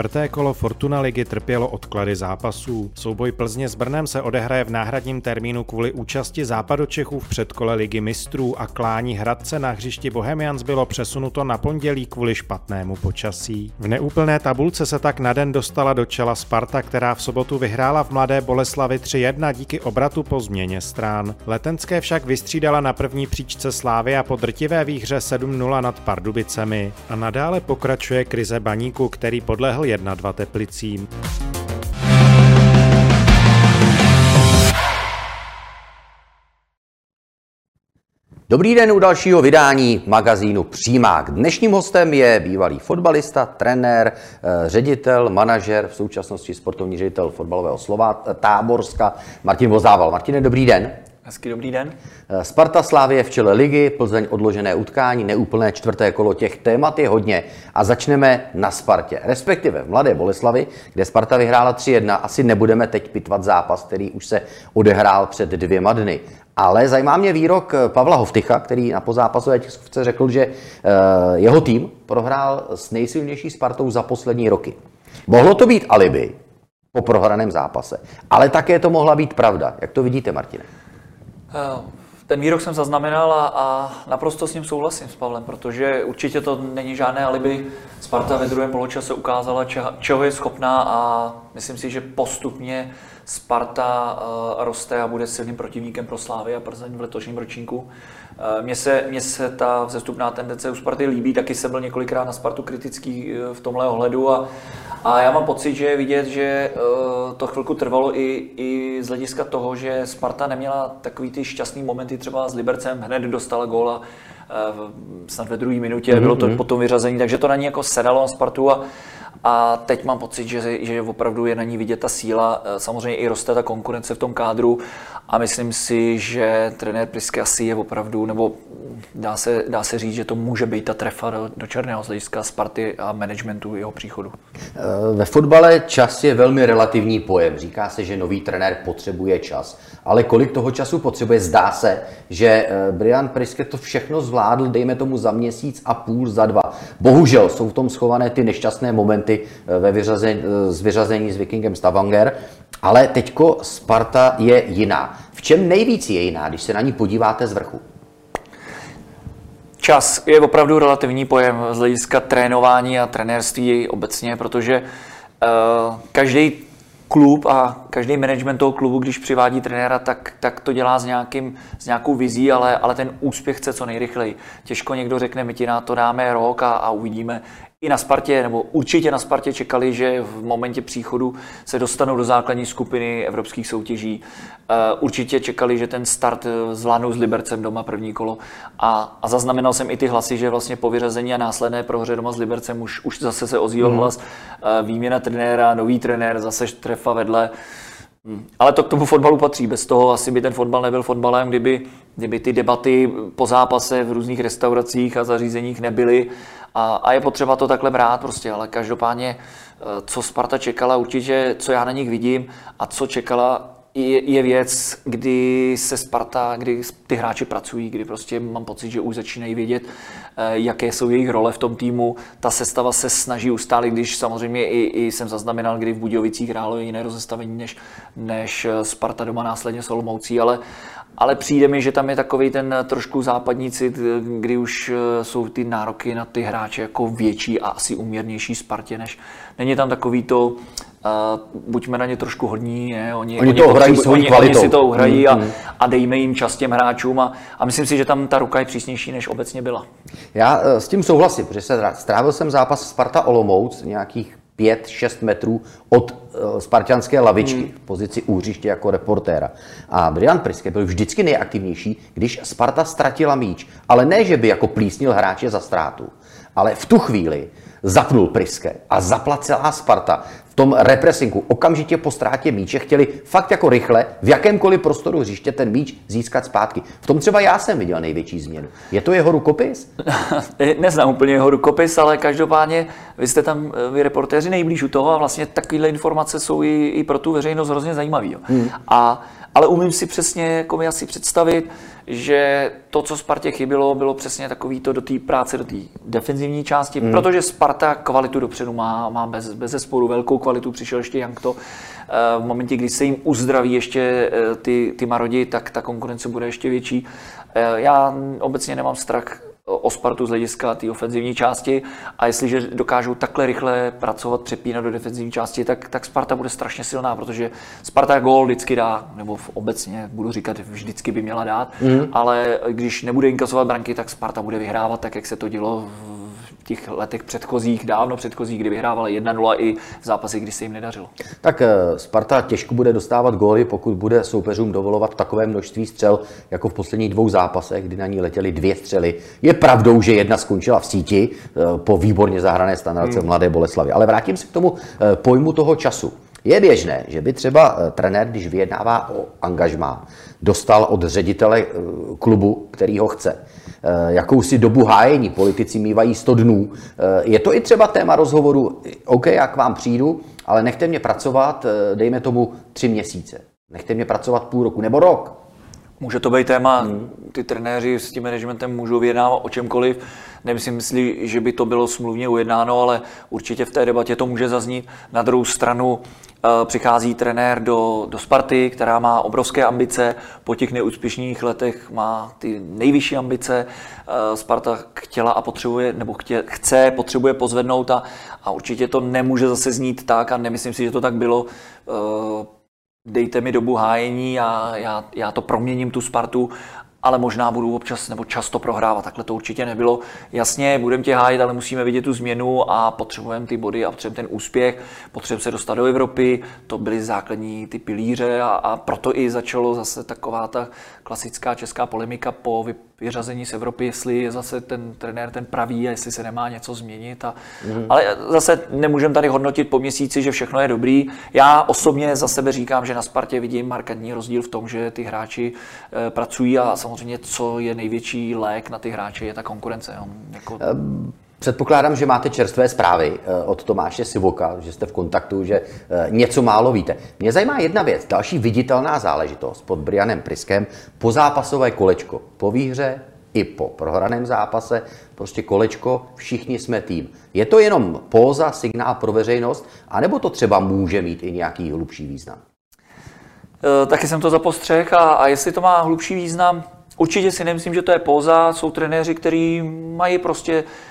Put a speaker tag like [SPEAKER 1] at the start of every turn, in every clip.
[SPEAKER 1] Čtvrté kolo Fortuna ligy trpělo odklady zápasů. Souboj Plzně s Brnem se odehraje v náhradním termínu kvůli účasti Západočechů v předkole ligy mistrů a klání Hradce na hřišti Bohemians bylo přesunuto na pondělí kvůli špatnému počasí. V neúplné tabulce se tak na den dostala do čela Sparta, která v sobotu vyhrála v Mladé Boleslavi 3-1 díky obratu po změně strán. Letenské však vystřídala na první příčce Slávy a po drtivé výhře 7-0 nad Pardubicemi. A nadále pokračuje krize baníku, který podle podlehl 1-2 Teplicím.
[SPEAKER 2] Dobrý den u dalšího vydání magazínu Přímák. Dnešním hostem je bývalý fotbalista, trenér, eh, ředitel, manažer, v současnosti sportovní ředitel fotbalového slova Táborska, Martin Vozával. Martine, dobrý den.
[SPEAKER 3] Hezký dobrý den.
[SPEAKER 2] Eh, Sparta Slávě v čele ligy, Plzeň odložené utkání, neúplné čtvrté kolo, těch témat je hodně a začneme na Spartě, respektive v Mladé Boleslavi, kde Sparta vyhrála 3-1. Asi nebudeme teď pitvat zápas, který už se odehrál před dvěma dny. Ale zajímá mě výrok eh, Pavla Hovtycha, který na pozápasové tiskovce řekl, že eh, jeho tým prohrál s nejsilnější Spartou za poslední roky. Mohlo to být alibi po prohraném zápase, ale také to mohla být pravda. Jak to vidíte, Martine?
[SPEAKER 3] Eh, ten výrok jsem zaznamenal a, a naprosto s ním souhlasím s Pavlem, protože určitě to není žádné alibi. Sparta ve druhém poločase ukázala, čeho je schopná a myslím si, že postupně Sparta uh, roste a bude silným protivníkem pro Slávy a Plzeň v letošním ročníku. Uh, mně se, mně se ta vzestupná tendence u Sparty líbí, taky jsem byl několikrát na Spartu kritický uh, v tomhle ohledu a, a já mám pocit, že je vidět, že uh, to chvilku trvalo i, i z hlediska toho, že Sparta neměla takový ty šťastný momenty třeba s Libercem, hned dostala góla snad ve druhé minutě, mm-hmm. bylo to mhm. potom vyřazení, takže to na ní jako sedalo na Spartu a, a teď mám pocit, že, že opravdu je na ní vidět ta síla. Eh, samozřejmě i roste ta konkurence v tom kádru a myslím si, že trenér Priske asi je opravdu, nebo dá se, dá se říct, že to může být ta trefa do, do černého z hlediska Sparty a managementu jeho příchodu.
[SPEAKER 2] Eh, ve fotbale čas je velmi relativní pojem. Říká se, že nový trenér potřebuje čas. Ale kolik toho času potřebuje? Zdá se, že eh, Brian Priske to všechno zvládl, dejme tomu za měsíc a půl, za dva. Bohužel jsou v tom schované ty nešťastné momenty eh, ve vyřazení, z vyřazení s Vikingem Stavanger, ale teďko Sparta je jiná. V čem nejvíc je jiná, když se na ní podíváte z vrchu?
[SPEAKER 3] Čas je opravdu relativní pojem z hlediska trénování a trenérství obecně, protože uh, každý klub a každý management toho klubu, když přivádí trenéra, tak, tak to dělá s, nějakým, s nějakou vizí, ale, ale ten úspěch chce co nejrychleji. Těžko někdo řekne, my ti na to dáme rok a, a uvidíme i na Spartě, nebo určitě na Spartě čekali, že v momentě příchodu se dostanou do základní skupiny evropských soutěží. Eh, určitě čekali, že ten start eh, zvládnou s Libercem doma první kolo. A, a zaznamenal jsem i ty hlasy, že vlastně po vyřazení a následné prohře doma s Libercem už, už zase se ozýval mm. hlas eh, výměna trenéra, nový trenér, zase trefa vedle. Hmm. Ale to k tomu fotbalu patří. Bez toho asi by ten fotbal nebyl fotbalem, kdyby, kdyby ty debaty po zápase v různých restauracích a zařízeních nebyly. A, a je potřeba to takhle brát prostě, ale každopádně, eh, co Sparta čekala, určitě, co já na nich vidím a co čekala, je, je věc, kdy se Sparta, kdy ty hráči pracují, kdy prostě mám pocit, že už začínají vědět, eh, jaké jsou jejich role v tom týmu. Ta sestava se snaží ustálit, když samozřejmě i, i jsem zaznamenal, kdy v Budějovicích hrálo jiné rozestavení než, než Sparta doma následně Solomoucí, ale, ale přijde mi, že tam je takový ten trošku západní cit, kdy už eh, jsou ty nároky na ty hráče jako větší a asi uměrnější Spartě, než není tam takový to, Uh, buďme na ně trošku hodní, je. Oni,
[SPEAKER 2] oni, oni to hrají svojí
[SPEAKER 3] oni, oni si to uhrají mm, a, mm. a dejme jim čas těm hráčům a, a myslím si, že tam ta ruka je přísnější, než obecně byla.
[SPEAKER 2] Já eh, s tím souhlasím, protože se strávil jsem zápas Sparta Olomouc nějakých 5-6 metrů od uh, spartianské lavičky hmm. v pozici úřiště jako reportéra. A Brian Priske byl vždycky nejaktivnější, když Sparta ztratila míč. Ale ne, že by jako plísnil hráče za ztrátu, ale v tu chvíli zapnul Priske a zapla celá Sparta v tom represinku. Okamžitě po ztrátě míče chtěli fakt jako rychle v jakémkoliv prostoru hřiště ten míč získat zpátky. V tom třeba já jsem viděl největší změnu. Je to jeho rukopis?
[SPEAKER 3] Neznám úplně jeho rukopis, ale každopádně vy jste tam, eh, vy reportéři nejblíž u toho a vlastně takovéhle informace jsou i, i pro tu veřejnost hrozně zajímavé. Hmm. A ale umím si přesně jako mi asi představit, že to, co Spartě chybilo, bylo přesně takový to do té práce, do té defenzivní části, mm. protože Sparta kvalitu dopředu má, má bez, bez zesporu velkou kvalitu, přišel ještě Jankto. Eh, v momentě, kdy se jim uzdraví ještě eh, ty, ty Marodi, tak ta konkurence bude ještě větší. Eh, já obecně nemám strach o Spartu z hlediska té ofenzivní části a jestliže dokážou takhle rychle pracovat, přepínat do defenzivní části, tak, tak Sparta bude strašně silná, protože Sparta gól vždycky dá, nebo obecně budu říkat, vždycky by měla dát, mm. ale když nebude inkasovat branky, tak Sparta bude vyhrávat tak, jak se to dělo těch letech předchozích, dávno předchozích, kdy vyhrávala 1-0 i v zápasy, kdy se jim nedařilo.
[SPEAKER 2] Tak eh, Sparta těžko bude dostávat góly, pokud bude soupeřům dovolovat takové množství střel, jako v posledních dvou zápasech, kdy na ní letěly dvě střely. Je pravdou, že jedna skončila v síti eh, po výborně zahrané standardce hmm. v Mladé Boleslavi. Ale vrátím se k tomu eh, pojmu toho času. Je běžné, že by třeba trenér, když vyjednává o angažmá, dostal od ředitele klubu, který ho chce, jakousi dobu hájení. Politici mývají 100 dnů. Eh, je to i třeba téma rozhovoru, OK, já k vám přijdu, ale nechte mě pracovat, eh, dejme tomu tři měsíce. Nechte mě pracovat půl roku nebo rok.
[SPEAKER 3] Může to být téma, hmm. ty trenéři s tím managementem můžou vyjednávat o čemkoliv. Nemyslím, myslí, že by to bylo smluvně ujednáno, ale určitě v té debatě to může zaznít. Na druhou stranu Eh, přichází trenér do, do Sparty, která má obrovské ambice, po těch neúspěšných letech má ty nejvyšší ambice. Eh, Sparta chtěla a potřebuje, nebo chtě, chce, potřebuje pozvednout a, a určitě to nemůže zase znít tak a nemyslím si, že to tak bylo. Dejte mi dobu hájení a já, já to proměním tu Spartu ale možná budu občas nebo často prohrávat. Takhle to určitě nebylo. Jasně, budeme tě hájit, ale musíme vidět tu změnu a potřebujeme ty body a potřebujeme ten úspěch, potřebujeme se dostat do Evropy. To byly základní ty pilíře a, a proto i začalo zase taková ta klasická česká polemika po vyřazení z Evropy, jestli je zase ten trenér ten pravý a jestli se nemá něco změnit. A, mm. Ale zase nemůžeme tady hodnotit po měsíci, že všechno je dobrý. Já osobně za sebe říkám, že na Spartě vidím markantní rozdíl v tom, že ty hráči e, pracují a samozřejmě, co je největší lék na ty hráče, je ta konkurence. Jo. Jako...
[SPEAKER 2] Předpokládám, že máte čerstvé zprávy eh, od Tomáše Sivoka, že jste v kontaktu, že eh, něco málo víte. Mě zajímá jedna věc, další viditelná záležitost pod Brianem Priskem, pozápasové kolečko. Po výhře i po prohraném zápase, prostě kolečko, všichni jsme tým. Je to jenom póza, signál pro veřejnost, anebo to třeba může mít i nějaký hlubší význam?
[SPEAKER 3] E, taky jsem to zapostřeh a, a jestli to má hlubší význam, určitě si nemyslím, že to je póza. Jsou trenéři, kteří mají prostě Eh,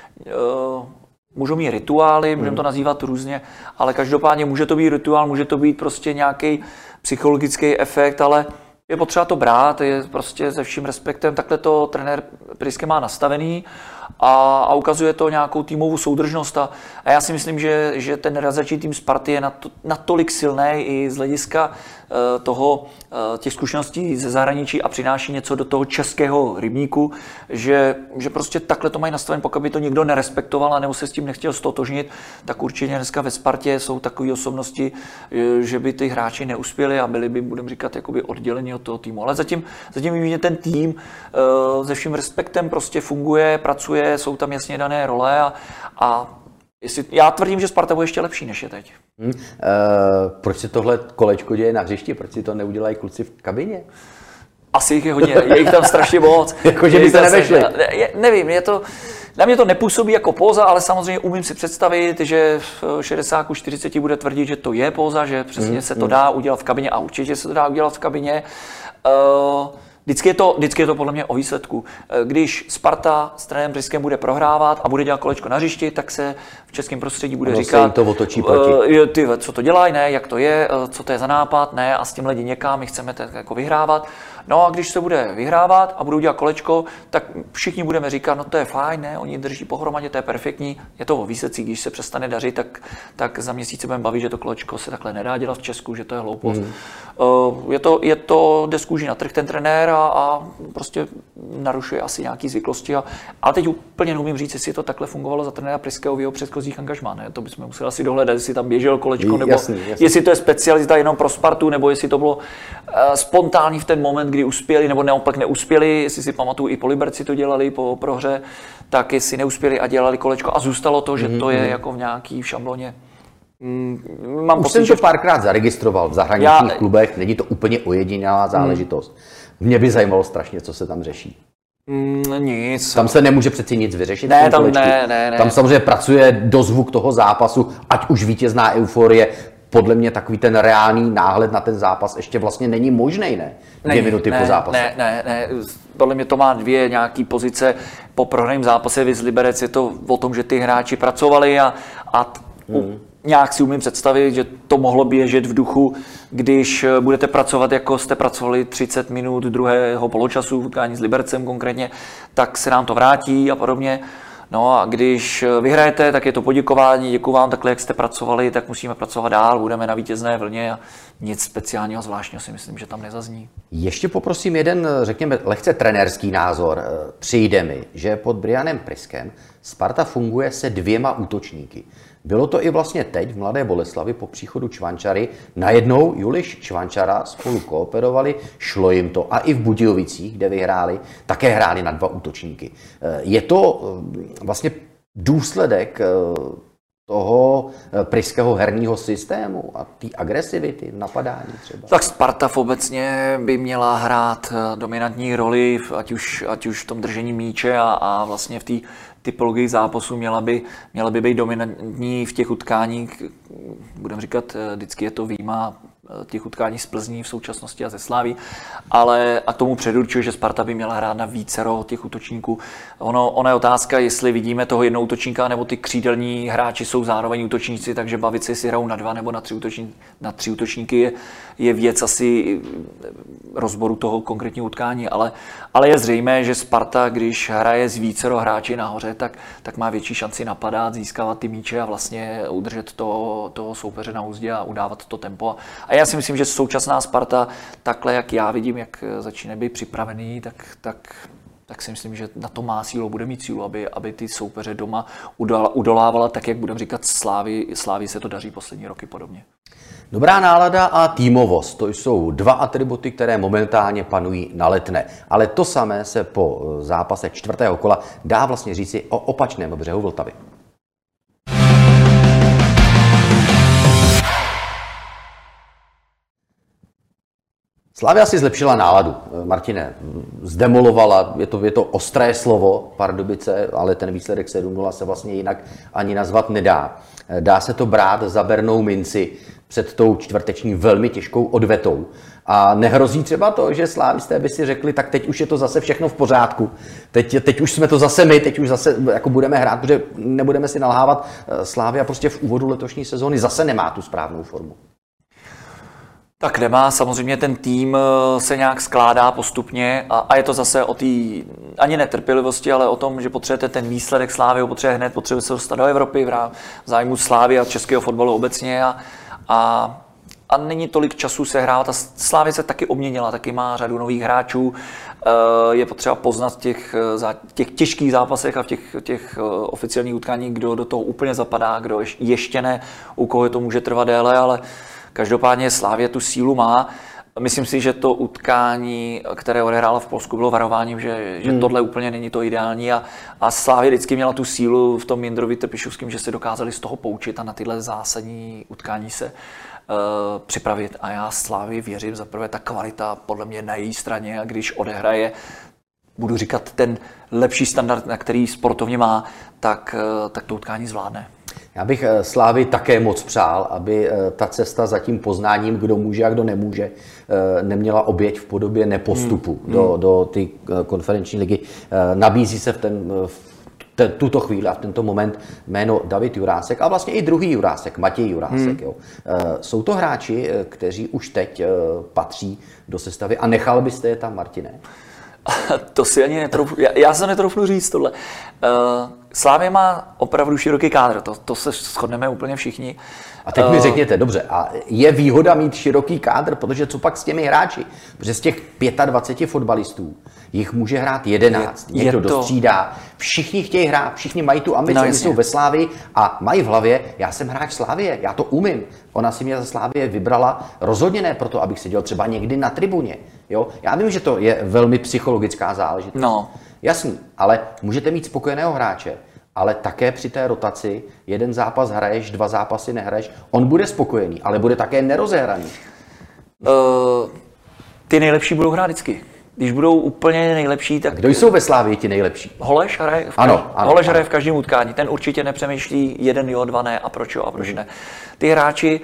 [SPEAKER 3] můžou mít rituály, můžeme to hmm. nazývat různě, ale každopádně může to být rituál, může to být prostě nějaký psychologický efekt, ale je potřeba to brát, je prostě se vším respektem, takhle to trenér Priske má nastavený a, a ukazuje to nějakou týmovou soudržnost. A, a já si myslím, že, že ten realizační tým Sparty je natolik silný i z hlediska uh, toho, uh, těch zkušeností ze zahraničí a přináší něco do toho českého rybníku, že, že prostě takhle to mají nastaven, pokud by to někdo nerespektoval a nebo se s tím nechtěl stotožnit, tak určitě dneska ve Spartě jsou takové osobnosti, eh, že by ty hráči neuspěli a byli by, budeme říkat, jakoby odděleni od toho týmu. Ale zatím, zatím ten tým uh, se vším respektem prostě funguje, pracuje, jsou tam jasně dané role a, a jestli, já tvrdím, že Sparta bude ještě lepší, než je teď. Hmm. Uh,
[SPEAKER 2] proč se tohle kolečko děje na hřišti? Proč si to neudělají kluci v kabině?
[SPEAKER 3] Asi jich je hodně, je jich tam strašně moc.
[SPEAKER 2] jako, že by se nevešli.
[SPEAKER 3] Ne, nevím, je to, na mě to nepůsobí jako póza, ale samozřejmě umím si představit, že v 60 40 bude tvrdit, že to je póza, že přesně mm, se to mm. dá udělat v kabině a určitě se to dá udělat v kabině. Uh, Vždycky je, to, vždycky je to podle mě o výsledku. Eh, když Sparta s trenérem Briskem bude prohrávat a bude dělat kolečko na hřišti, tak se v českém prostředí bude
[SPEAKER 2] ono
[SPEAKER 3] říkat,
[SPEAKER 2] to otočí proti.
[SPEAKER 3] Uh, ty, co to dělají, ne, jak to je, uh, co to je za nápad, ne, a s tím lidi někam, my chceme tak jako vyhrávat. No a když se bude vyhrávat a budou dělat kolečko, tak všichni budeme říkat, no to je fajn, ne, oni drží pohromadě, to je perfektní. Je to o výsledcích, když se přestane dařit, tak, tak za měsíc se budeme bavit, že to kolečko se takhle nedá dělat v Česku, že to je hloupost. Mm. Uh, je to, je to jde na trh ten trenér a, a prostě narušuje asi nějaký zvyklosti. A, ale teď úplně neumím říct, jestli to takhle fungovalo za trenéra Priského v jeho předchozích angažmá. Ne? To bychom museli asi dohledat, jestli tam běžel kolečko, nebo jasný, jasný. jestli to je specialita jenom pro Spartu, nebo jestli to bylo uh, spontánní v ten moment, kdy uspěli, nebo naopak neuspěli, jestli si pamatuju, i po Liberci to dělali po prohře, tak jestli neuspěli a dělali kolečko a zůstalo to, že mm-hmm. to je mhm. jako v nějaký v šabloně.
[SPEAKER 2] Mm, mám Už pocit, jsem to že... párkrát zaregistroval v zahraničních Já... klubech, není to úplně ojedinělá záležitost. Mě by zajímalo strašně, co se tam řeší.
[SPEAKER 3] Mm, nic.
[SPEAKER 2] Tam se nemůže přeci nic vyřešit.
[SPEAKER 3] Ne, tam ne, ne, ne.
[SPEAKER 2] Tam samozřejmě pracuje dozvuk toho zápasu, ať už vítězná euforie. Podle mě takový ten reálný náhled na ten zápas ještě vlastně není možný, ne? Dvě není, minuty
[SPEAKER 3] ne,
[SPEAKER 2] po zápase.
[SPEAKER 3] Ne, ne, ne. Podle mě to má dvě nějaké pozice. Po prohraném zápase Viz Liberec je to o tom, že ty hráči pracovali a, a hmm nějak si umím představit, že to mohlo běžet v duchu, když eh, budete pracovat, jako jste pracovali 30 minut druhého poločasu v utkání s Libercem konkrétně, tak se nám to vrátí a podobně. No a když vyhrajete, tak je to poděkování, děkuji vám takhle, jak jste pracovali, tak musíme pracovat dál, budeme na vítězné vlně a nic speciálního zvláštního si myslím, že tam nezazní.
[SPEAKER 2] Ještě poprosím jeden, řekněme, lehce trenérský názor. Eh, přijde mi, že pod Brianem Priskem Sparta funguje se dvěma útočníky. Bylo to i vlastně teď v Mladé Boleslavi po příchodu Čvančary. Najednou Juliš Čvančara spolu kooperovali, šlo jim to. A i v Budějovicích, kde vyhráli, také hráli na dva útočníky. Eh, je to eh, vlastně důsledek eh, toho pryského herního systému a té agresivity, napadání třeba.
[SPEAKER 3] Tak Sparta obecně by měla hrát dominantní roli, ať už, ať už v tom držení míče a, a vlastně v té typologii zápasu měla by, měla by být dominantní v těch utkáních, budeme říkat, eh, vždycky je to výjima Eh, těch utkání z Plzní v současnosti a ze Sláví, ale a tomu předurčuje, že Sparta by měla hrát na vícero těch útočníků. Ono, ona je otázka, jestli vidíme toho jednoho útočníka, nebo ty křídelní hráči jsou zároveň útočníci, takže bavit se, jestli hrajou na dva nebo na tři, útočníky, na tři útočníky je, je věc asi rozboru toho konkrétního utkání, ale, ale je zřejmé, že Sparta, když hraje z vícero hráči nahoře, tak, tak má větší šanci napadat, získávat ty míče a vlastně udržet to, toho soupeře na úzdě a udávat to tempo. A já si myslím, že současná Sparta, takhle jak já vidím, jak začíná být připravený, tak, tak tak si myslím, že na to má sílu, bude mít sílu, aby, aby ty soupeře doma udolávala tak, jak budeme říkat Slávy. Slávy se to daří poslední roky podobně.
[SPEAKER 2] Dobrá nálada a týmovost, to jsou dva atributy, které momentálně panují na letné. Ale to samé se po zápase čtvrtého kola dá vlastně říci o opačném břehu Vltavy. Slavia si zlepšila náladu, Martine. Zdemolovala, je to, je to ostré slovo, Pardubice, ale ten výsledek 7-0 se vlastně jinak ani nazvat nedá. Dá se to brát za bernou minci před tou čtvrteční velmi těžkou odvetou. A nehrozí třeba to, že slávisté by si řekli, tak teď už je to zase všechno v pořádku. Teď, teď už jsme to zase my, teď už zase jako budeme hrát, protože nebudeme si nalhávat. Slávia prostě v úvodu letošní sezóny zase nemá tu správnou formu.
[SPEAKER 3] Tak nemá, samozřejmě ten tým eh, se nějak skládá postupně a, a je to zase o té ani netrpělivosti, ale o tom, že potřebujete ten výsledek Slávy, potřebuje hned, potřebuje se dostat do Evropy v zájmu Slávy a českého fotbalu obecně a, a, a není tolik času se hrát a Slávě se taky obměnila, taky má řadu nových hráčů, eh, je potřeba poznat v těch, eh, těch těžkých zápasech a v těch, těch oficiálních utkáních, kdo do toho úplně zapadá, kdo ještě ne, u koho to může trvat déle, ale Každopádně Slávě tu sílu má. Myslím si, že to utkání, které odehrála v Polsku, bylo varováním, že, že hmm. tohle úplně není to ideální a, a Slávě vždycky měla tu sílu v tom Jindrovi Trpišovském, že se dokázali z toho poučit a na tyhle zásadní utkání se uh, připravit. A já Slávy věřím, za prvé ta kvalita podle mě na její straně a když odehraje budu říkat, ten lepší standard, na který sportovně má, tak, eh, tak to utkání zvládne.
[SPEAKER 2] Já bych eh, Slávy také moc přál, aby eh, ta cesta za tím poznáním, kdo může a kdo nemůže, eh, neměla oběť v podobě nepostupu hmm. do, hmm. do ty konferenční ligy. Nabízí se v ten, v tuto chvíli a v tento moment jméno David Jurásek a vlastně i druhý Jurásek, Matěj Jurásek. Hmm. Jo. Jsou to hráči, kteří už teď patří do sestavy a nechal byste je tam, Martine?
[SPEAKER 3] to si ani netroufnu, já, já se netroufnu říct tohle. Uh, Slávě má opravdu široký kádr, to, to se shodneme úplně všichni.
[SPEAKER 2] A teď mi eh, řekněte, dobře, a je výhoda mít široký kádr, protože co pak s těmi hráči? Protože z těch 25 fotbalistů jich může hrát 11, je, někdo je to... dostřídá, všichni chtějí hrát, všichni mají tu ambici, no, oni jsou ve Slávii a mají v hlavě, já jsem hráč Slávie, já to umím. Ona si mě za Slávie vybrala rozhodně ne proto, abych seděl třeba někdy na tribuně. Jo? Já vím, že to je velmi psychologická záležitost.
[SPEAKER 3] No.
[SPEAKER 2] Jasný, ale můžete mít spokojeného hráče, ale také při té rotaci jeden zápas hraješ, dva zápasy nehraješ, on bude spokojený, ale bude také nerozehraný.
[SPEAKER 3] Uh, ty nejlepší budou hrát vždycky. Když budou úplně nejlepší, tak...
[SPEAKER 2] Kdo jsou ve Slávě ti nejlepší?
[SPEAKER 3] Holeš hraje v,
[SPEAKER 2] ano, ano,
[SPEAKER 3] Holeš
[SPEAKER 2] ano.
[SPEAKER 3] hraje v každém utkání. Ten určitě nepřemýšlí jeden jo, dva ne a proč jo a proč ne. Ty hráči,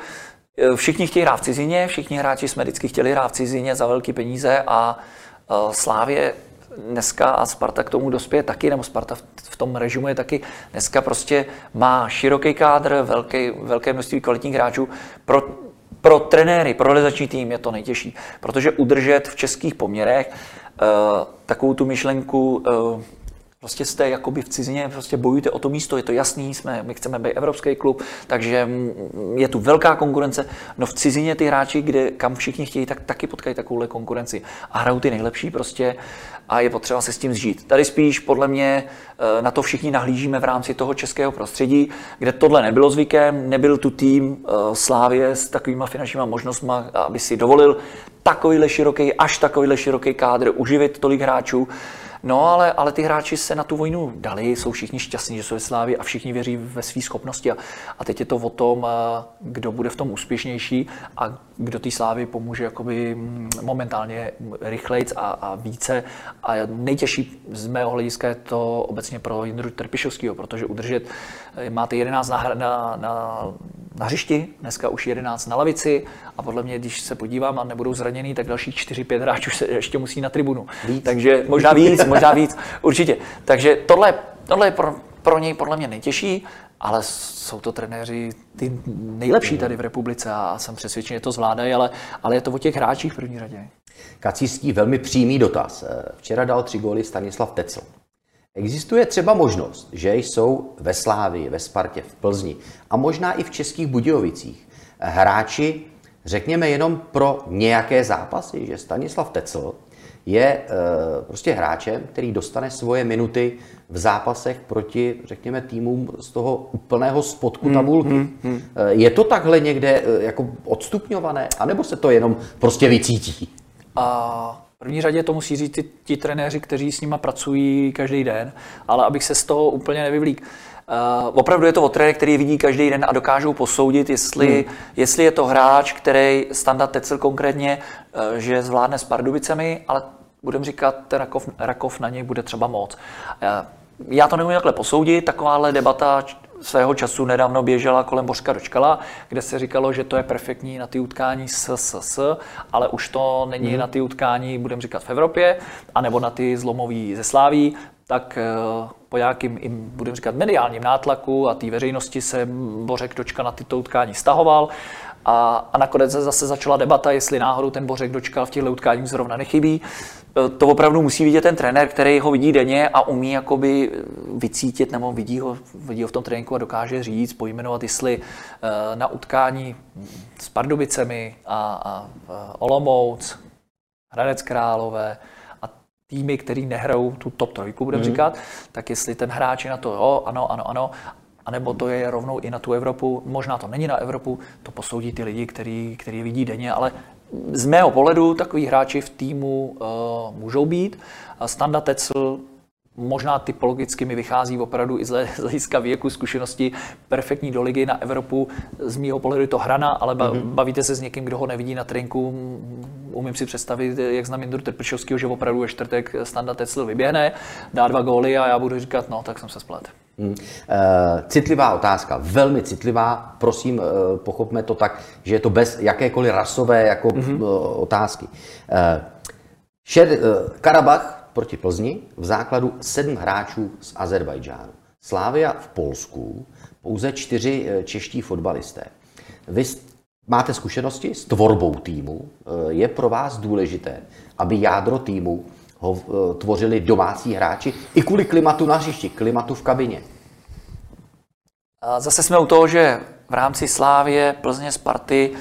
[SPEAKER 3] eh, všichni chtějí hrát v cizině, všichni hráči jsme vždycky chtěli hrát v cizině za velké peníze a uh, Slávě dneska a Sparta k tomu dospěje taky, nebo Sparta v, tom režimu je taky, dneska prostě má široký kádr, velký, velké množství kvalitních hráčů. Pro, pro trenéry, pro realizační tým je to nejtěžší, protože udržet v českých poměrech uh, takovou tu myšlenku uh, Prostě jste jakoby v cizině, prostě bojujete o to místo, je to jasný, jsme, my chceme být evropský klub, takže je tu velká konkurence. No v cizině ty hráči, kde, kam všichni chtějí, tak taky potkají takovouhle konkurenci. A hrajou ty nejlepší prostě a je potřeba se s tím zžít. Tady spíš podle mě eh, na to všichni nahlížíme v rámci toho českého prostředí, kde tohle nebylo zvykem, nebyl tu tým eh, Slávě s takovýma finančníma možnostmi, aby si dovolil takovýhle široký, až takovýhle široký kádr, uživit tolik hráčů. No, ale, ale ty hráči se na tu vojnu dali, jsou všichni šťastní, že jsou ve Slávě a všichni věří ve své schopnosti. A, a teď je to o tom, kdo bude v tom úspěšnější a kdo té Slávy pomůže jakoby mm, momentálně rychlejc a, a více. A nejtěžší z mého hlediska je to obecně pro Jindru Trpišovského, protože udržet, eh, máte 11 na, na, na, na hřišti, dneska už 11 na lavici a podle mě, když se podívám a nebudou zraněný, tak další 4-5 hráčů se ještě musí na tribunu. Víc. Takže možná víc, možná víc, určitě. Takže tohle, tohle je pro, pro něj podle mě nejtěžší, ale jsou to trenéři ty nejlepší tady v republice a jsem přesvědčen, že to zvládají, ale, ale je to o těch hráčích v první řadě.
[SPEAKER 2] Kacířský velmi přímý dotaz. Včera dal tři góly Stanislav Tecl. Existuje třeba možnost, že jsou ve Slávii, ve Spartě, v Plzni a možná i v Českých Budějovicích hráči, řekněme jenom pro nějaké zápasy, že Stanislav Tecl je e, prostě hráčem, který dostane svoje minuty v zápasech proti, řekněme, týmům z toho úplného spodku tabulky. Hmm, hmm, hmm. Je to takhle někde e, jako odstupňované, anebo se to jenom prostě vycítí?
[SPEAKER 3] A v první řadě to musí říct ti, ti trenéři, kteří s nima pracují každý den, ale abych se z toho úplně nevyvlík. Uh, opravdu je to o trenér, který vidí každý den a dokážou posoudit, jestli, hmm. jestli je to hráč, který standard Tecel konkrétně, uh, že zvládne s Pardubicemi, ale budeme říkat, Rakov, Rakov na něj bude třeba moc. Uh, já to nemůžu takhle posoudit, takováhle debata svého času nedávno běžela kolem Božka Dočkala, kde se říkalo, že to je perfektní na ty utkání s, s, s ale už to není mm. na ty utkání, budeme říkat v Evropě, anebo na ty zlomový ze Sláví, tak eh, po nějakým, budeme říkat, mediálním nátlaku a té veřejnosti se Bořek Dočka na tyto utkání stahoval. A, a nakonec se zase začala debata, jestli náhodou ten Bořek Dočkal v těchto utkáních zrovna nechybí. Eh, to opravdu musí vidět ten trenér, který ho vidí denně a umí jakoby vycítit nebo vidí ho, vidí ho v tom tréninku a dokáže říct, pojmenovat, jestli eh, na utkání s Pardubicemi a, a Olomouc, Hradec Králové, týmy, který nehrajou tu top trojku, budeme mm. říkat, tak jestli ten hráč je na to, jo, ano, ano, ano, anebo to je rovnou i na tu Evropu, možná to není na Evropu, to posoudí ty lidi, který, který vidí denně, ale z mého pohledu takový hráči v týmu uh, můžou být. Standa Tecl možná typologicky mi vychází opravdu i z hlediska věku, zkušenosti, perfektní do ligy na Evropu. Z mýho pohledu je to hrana, ale mm-hmm. bavíte se s někým, kdo ho nevidí na trinku. Umím si představit, jak znám Jindru Trpišovského, že opravdu je čtvrtek Standa Tecl vyběhne, dá dva góly a já budu říkat, no, tak jsem se splet. Hmm. Uh,
[SPEAKER 2] citlivá otázka, velmi citlivá. Prosím, uh, pochopme to tak, že je to bez jakékoliv rasové jako, mm-hmm. otázky. Šed, uh, Karabach proti Plzni v základu sedm hráčů z Azerbajdžánu. Slávia v Polsku pouze čtyři eh, čeští fotbalisté. Vy máte zkušenosti s tvorbou týmu. Eh, je pro vás důležité, aby jádro týmu ho eh, tvořili domácí hráči i kvůli klimatu na hřišti, klimatu v kabině?
[SPEAKER 3] Zase jsme u toho, že v rámci Slávě, Plzně, Sparty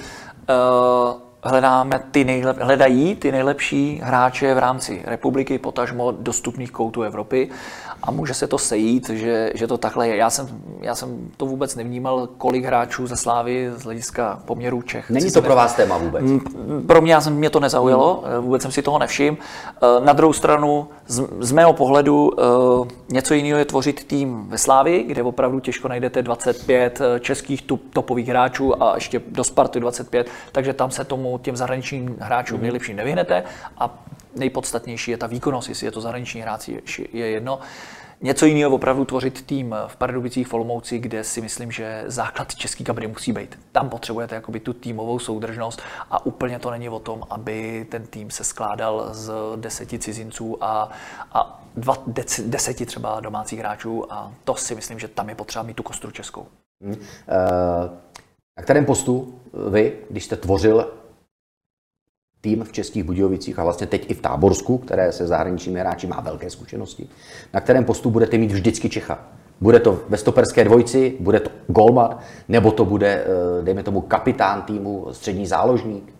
[SPEAKER 3] hledáme ty nejlep, hledají ty nejlepší hráče v rámci republiky, potažmo dostupných koutů Evropy a může se to sejít, že, že to takhle je. Já jsem, já jsem to vůbec nevnímal, kolik hráčů ze Slávy z hlediska poměrů Čech.
[SPEAKER 2] Není to pro vás téma vůbec?
[SPEAKER 3] Pro mě, já jsem, mě to nezaujalo, hmm. vůbec jsem si toho nevšiml. Na druhou stranu, z, z mého pohledu, něco jiného je tvořit tým ve Slávi, kde opravdu těžko najdete 25 českých topových hráčů a ještě do Sparty 25, takže tam se tomu těm zahraničním hráčům hmm. nejlepším nevyhnete a nejpodstatnější je ta výkonnost, jestli je to zahraniční hráč, je jedno. Něco jiného opravdu tvořit tým v Pardubicích v Olomouci, kde si myslím, že základ český kabiny musí být. Tam potřebujete jakoby tu týmovou soudržnost a úplně to není o tom, aby ten tým se skládal z deseti cizinců a, a dva, deseti třeba domácích hráčů a to si myslím, že tam je potřeba mít tu kostru českou. Hmm. Uh,
[SPEAKER 2] na kterém postu vy, když jste tvořil tým v Českých Budějovicích a vlastně teď i v Táborsku, které se zahraničními hráči má velké zkušenosti, na kterém postu budete mít vždycky Čecha. Bude to ve stoperské dvojici, bude to golman, nebo to bude, eh, dejme tomu, kapitán týmu, střední záložník?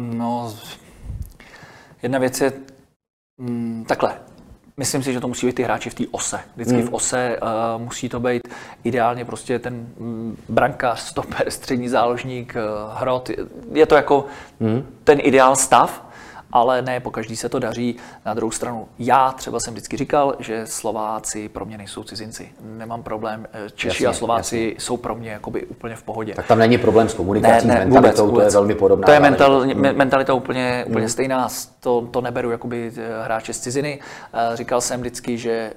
[SPEAKER 3] No, jedna věc je mm, takhle. Myslím si, že to musí být ty hráči v té ose. Vždycky hmm. v ose uh, musí to být ideálně prostě ten mm, brankář, stoper, střední záložník, uh, hrot. Je to jako hmm. ten ideál stav, ale ne po každý se to daří. Na druhou stranu, já třeba jsem vždycky říkal, že Slováci pro mě nejsou cizinci. Nemám problém. Eh, Češi jasně, a Slováci jasně. jsou pro mě jakoby úplně v pohodě.
[SPEAKER 2] Tak tam není problém s komunikací, ne, ne, mentalitou, vůbec, vůbec. to je velmi podobná.
[SPEAKER 3] To je mental, hmm. mentalita úplně, úplně hmm. stejná. To, to neberu jakoby eh, hráče z ciziny. Eh, říkal jsem vždycky, že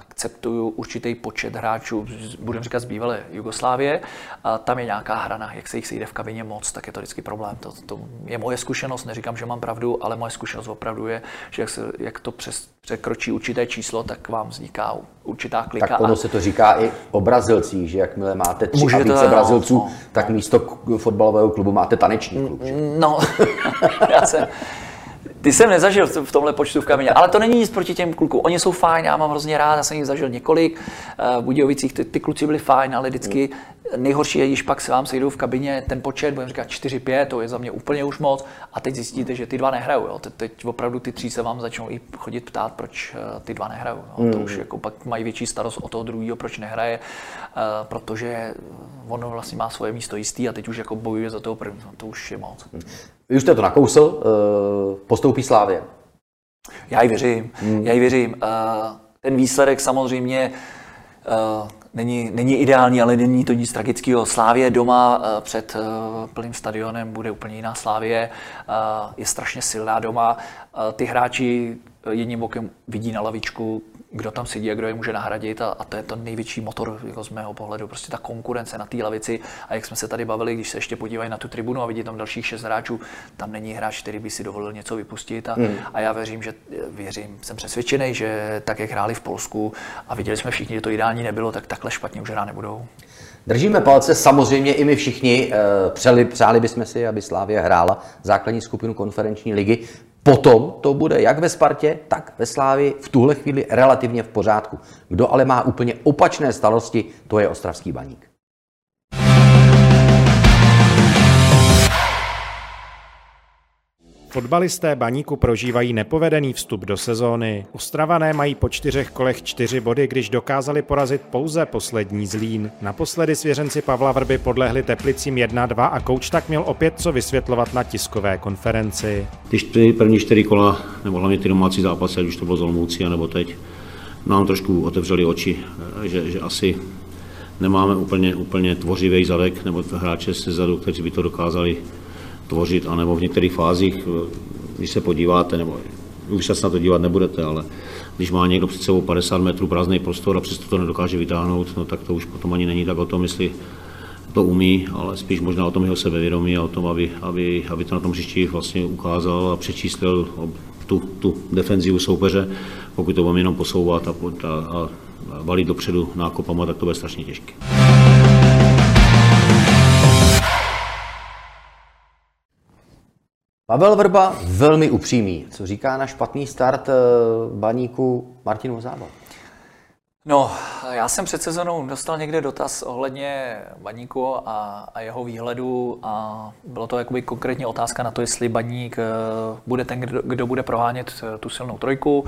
[SPEAKER 3] akceptuju určitý počet hráčů, budeme říkat z bývalé Jugoslávie, a tam je nějaká hrana, jak se jich sejde v kabině moc, tak je to vždycky problém. To, to je moje zkušenost, neříkám, že mám pravdu, ale moje zkušenost opravdu je, že jak, se, jak to přes, překročí určité číslo, tak vám vzniká určitá klika.
[SPEAKER 2] Tak ono a... se to říká i o Brazilcích, že jakmile máte tři Může a více to, Brazilců, no, tak no. místo fotbalového klubu máte taneční klub. Že?
[SPEAKER 3] No, já jsem, ty jsem nezažil v tomhle počtu v kamině, ale to není nic proti těm klukům. Oni jsou fajn, já mám hrozně rád, já jsem jich zažil několik. Eh, v Budějovicích ty, ty kluci byli fajn, ale vždycky nejhorší je, když pak se vám sejdou v kabině ten počet, budeme říkat 4-5, to je za mě úplně už moc. A teď zjistíte, že ty dva nehrajou. Jo. Teď, teď opravdu ty tří se vám začnou i chodit ptát, proč eh, ty dva nehrajou. Jo. Mm. To už jako pak mají větší starost o toho druhého, proč nehraje, uh, protože on vlastně má svoje místo jistý a teď už jako bojuje za toho prvního. To už je moc. Mm.
[SPEAKER 2] Vy už jste to nakousl, uh, postoupí Slávě.
[SPEAKER 3] Já ji věřím, hmm. já ji věřím. Ten výsledek samozřejmě není, není ideální, ale není to nic tragického. Slávě doma uh, před uh, plným stadionem bude úplně jiná Slávě. Uh, je strašně silná doma. Ty hráči jedním okem vidí na lavičku, kdo tam sedí a kdo je může nahradit a, a to je to největší motor jako z mého pohledu, prostě ta konkurence na té lavici a jak jsme se tady bavili, když se ještě podívají na tu tribunu a vidí tam dalších šest hráčů, tam není hráč, který by si dovolil něco vypustit a, hmm. a já věřím, že věřím, jsem přesvědčený, že tak, jak hráli v Polsku a viděli jsme všichni, že to ideální nebylo, tak takhle špatně už hrát nebudou.
[SPEAKER 2] Držíme palce, samozřejmě i my všichni. Eh, přeli, přáli bychom si, aby Slávě hrála základní skupinu konferenční ligy. Potom to bude jak ve Spartě, tak ve Slávi v tuhle chvíli relativně v pořádku. Kdo ale má úplně opačné starosti, to je ostravský baník.
[SPEAKER 1] Fotbalisté Baníku prožívají nepovedený vstup do sezóny. Ostravané mají po čtyřech kolech čtyři body, když dokázali porazit pouze poslední zlín. Naposledy svěřenci Pavla Vrby podlehli Teplicím 1-2 a kouč tak měl opět co vysvětlovat na tiskové konferenci.
[SPEAKER 4] Ty první čtyři kola, nebo hlavně ty domácí zápasy, ať už to bylo z Olmoucí, nebo teď, nám trošku otevřeli oči, že, že asi nemáme úplně, úplně tvořivý zadek, nebo hráče se zadu, kteří by to dokázali tvořit, anebo v některých fázích, když se podíváte, nebo už se na to dívat nebudete, ale když má někdo před sebou 50 metrů prázdný prostor a přesto to nedokáže vytáhnout, no tak to už potom ani není tak o tom, jestli to umí, ale spíš možná o tom jeho sebevědomí a o tom, aby, aby, aby to na tom příští vlastně ukázal a přečíslil tu, tu defenzivu soupeře. Pokud to budeme jenom posouvat a, a, a valit dopředu nákopama, tak to bude strašně těžké.
[SPEAKER 2] Pavel Vrba velmi upřímný. Co říká na špatný start eh, baníku Martin Vozába?
[SPEAKER 3] No, já jsem před sezónou dostal někde dotaz ohledně Baníku a, a jeho výhledu a bylo to jakoby konkrétní otázka na to, jestli Baník eh, bude ten, kdo, kdo bude prohánět eh, tu silnou trojku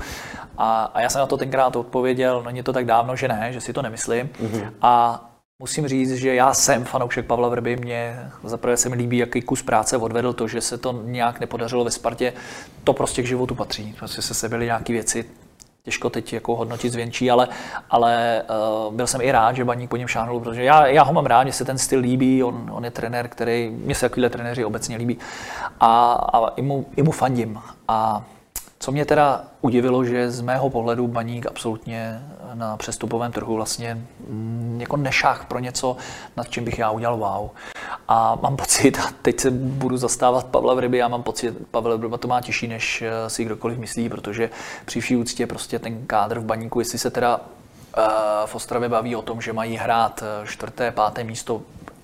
[SPEAKER 3] a, a já jsem na to tenkrát odpověděl, no není to tak dávno, že ne, že si to nemyslím mm-hmm. a Musím říct, že já jsem fanoušek Pavla Vrby, mě zaprvé se mi líbí, jaký kus práce odvedl, to, že se to nějak nepodařilo ve Spartě, to prostě k životu patří. Prostě se sebili nějaké věci, těžko teď jako hodnotit zvětší, ale, ale uh, byl jsem i rád, že Baník po něm šáhnul, protože já, já ho mám rád, mně se ten styl líbí, on, on je trenér, který, mně se takovýhle trenéři obecně líbí a, a i, mu, i mu fandím. A co mě teda udivilo, že z mého pohledu Baník absolutně na přestupovém trhu vlastně mm, jako nešách pro něco, nad čím bych já udělal wow. A mám pocit, a teď se budu zastávat Pavla Ryby, já mám pocit, Pavel Ryba to má těžší, než eh, si kdokoliv myslí, protože při vší úctě prostě ten kádr v Baníku, jestli se teda uh, v Ostravě baví o tom, že mají hrát eh, čtvrté, páté místo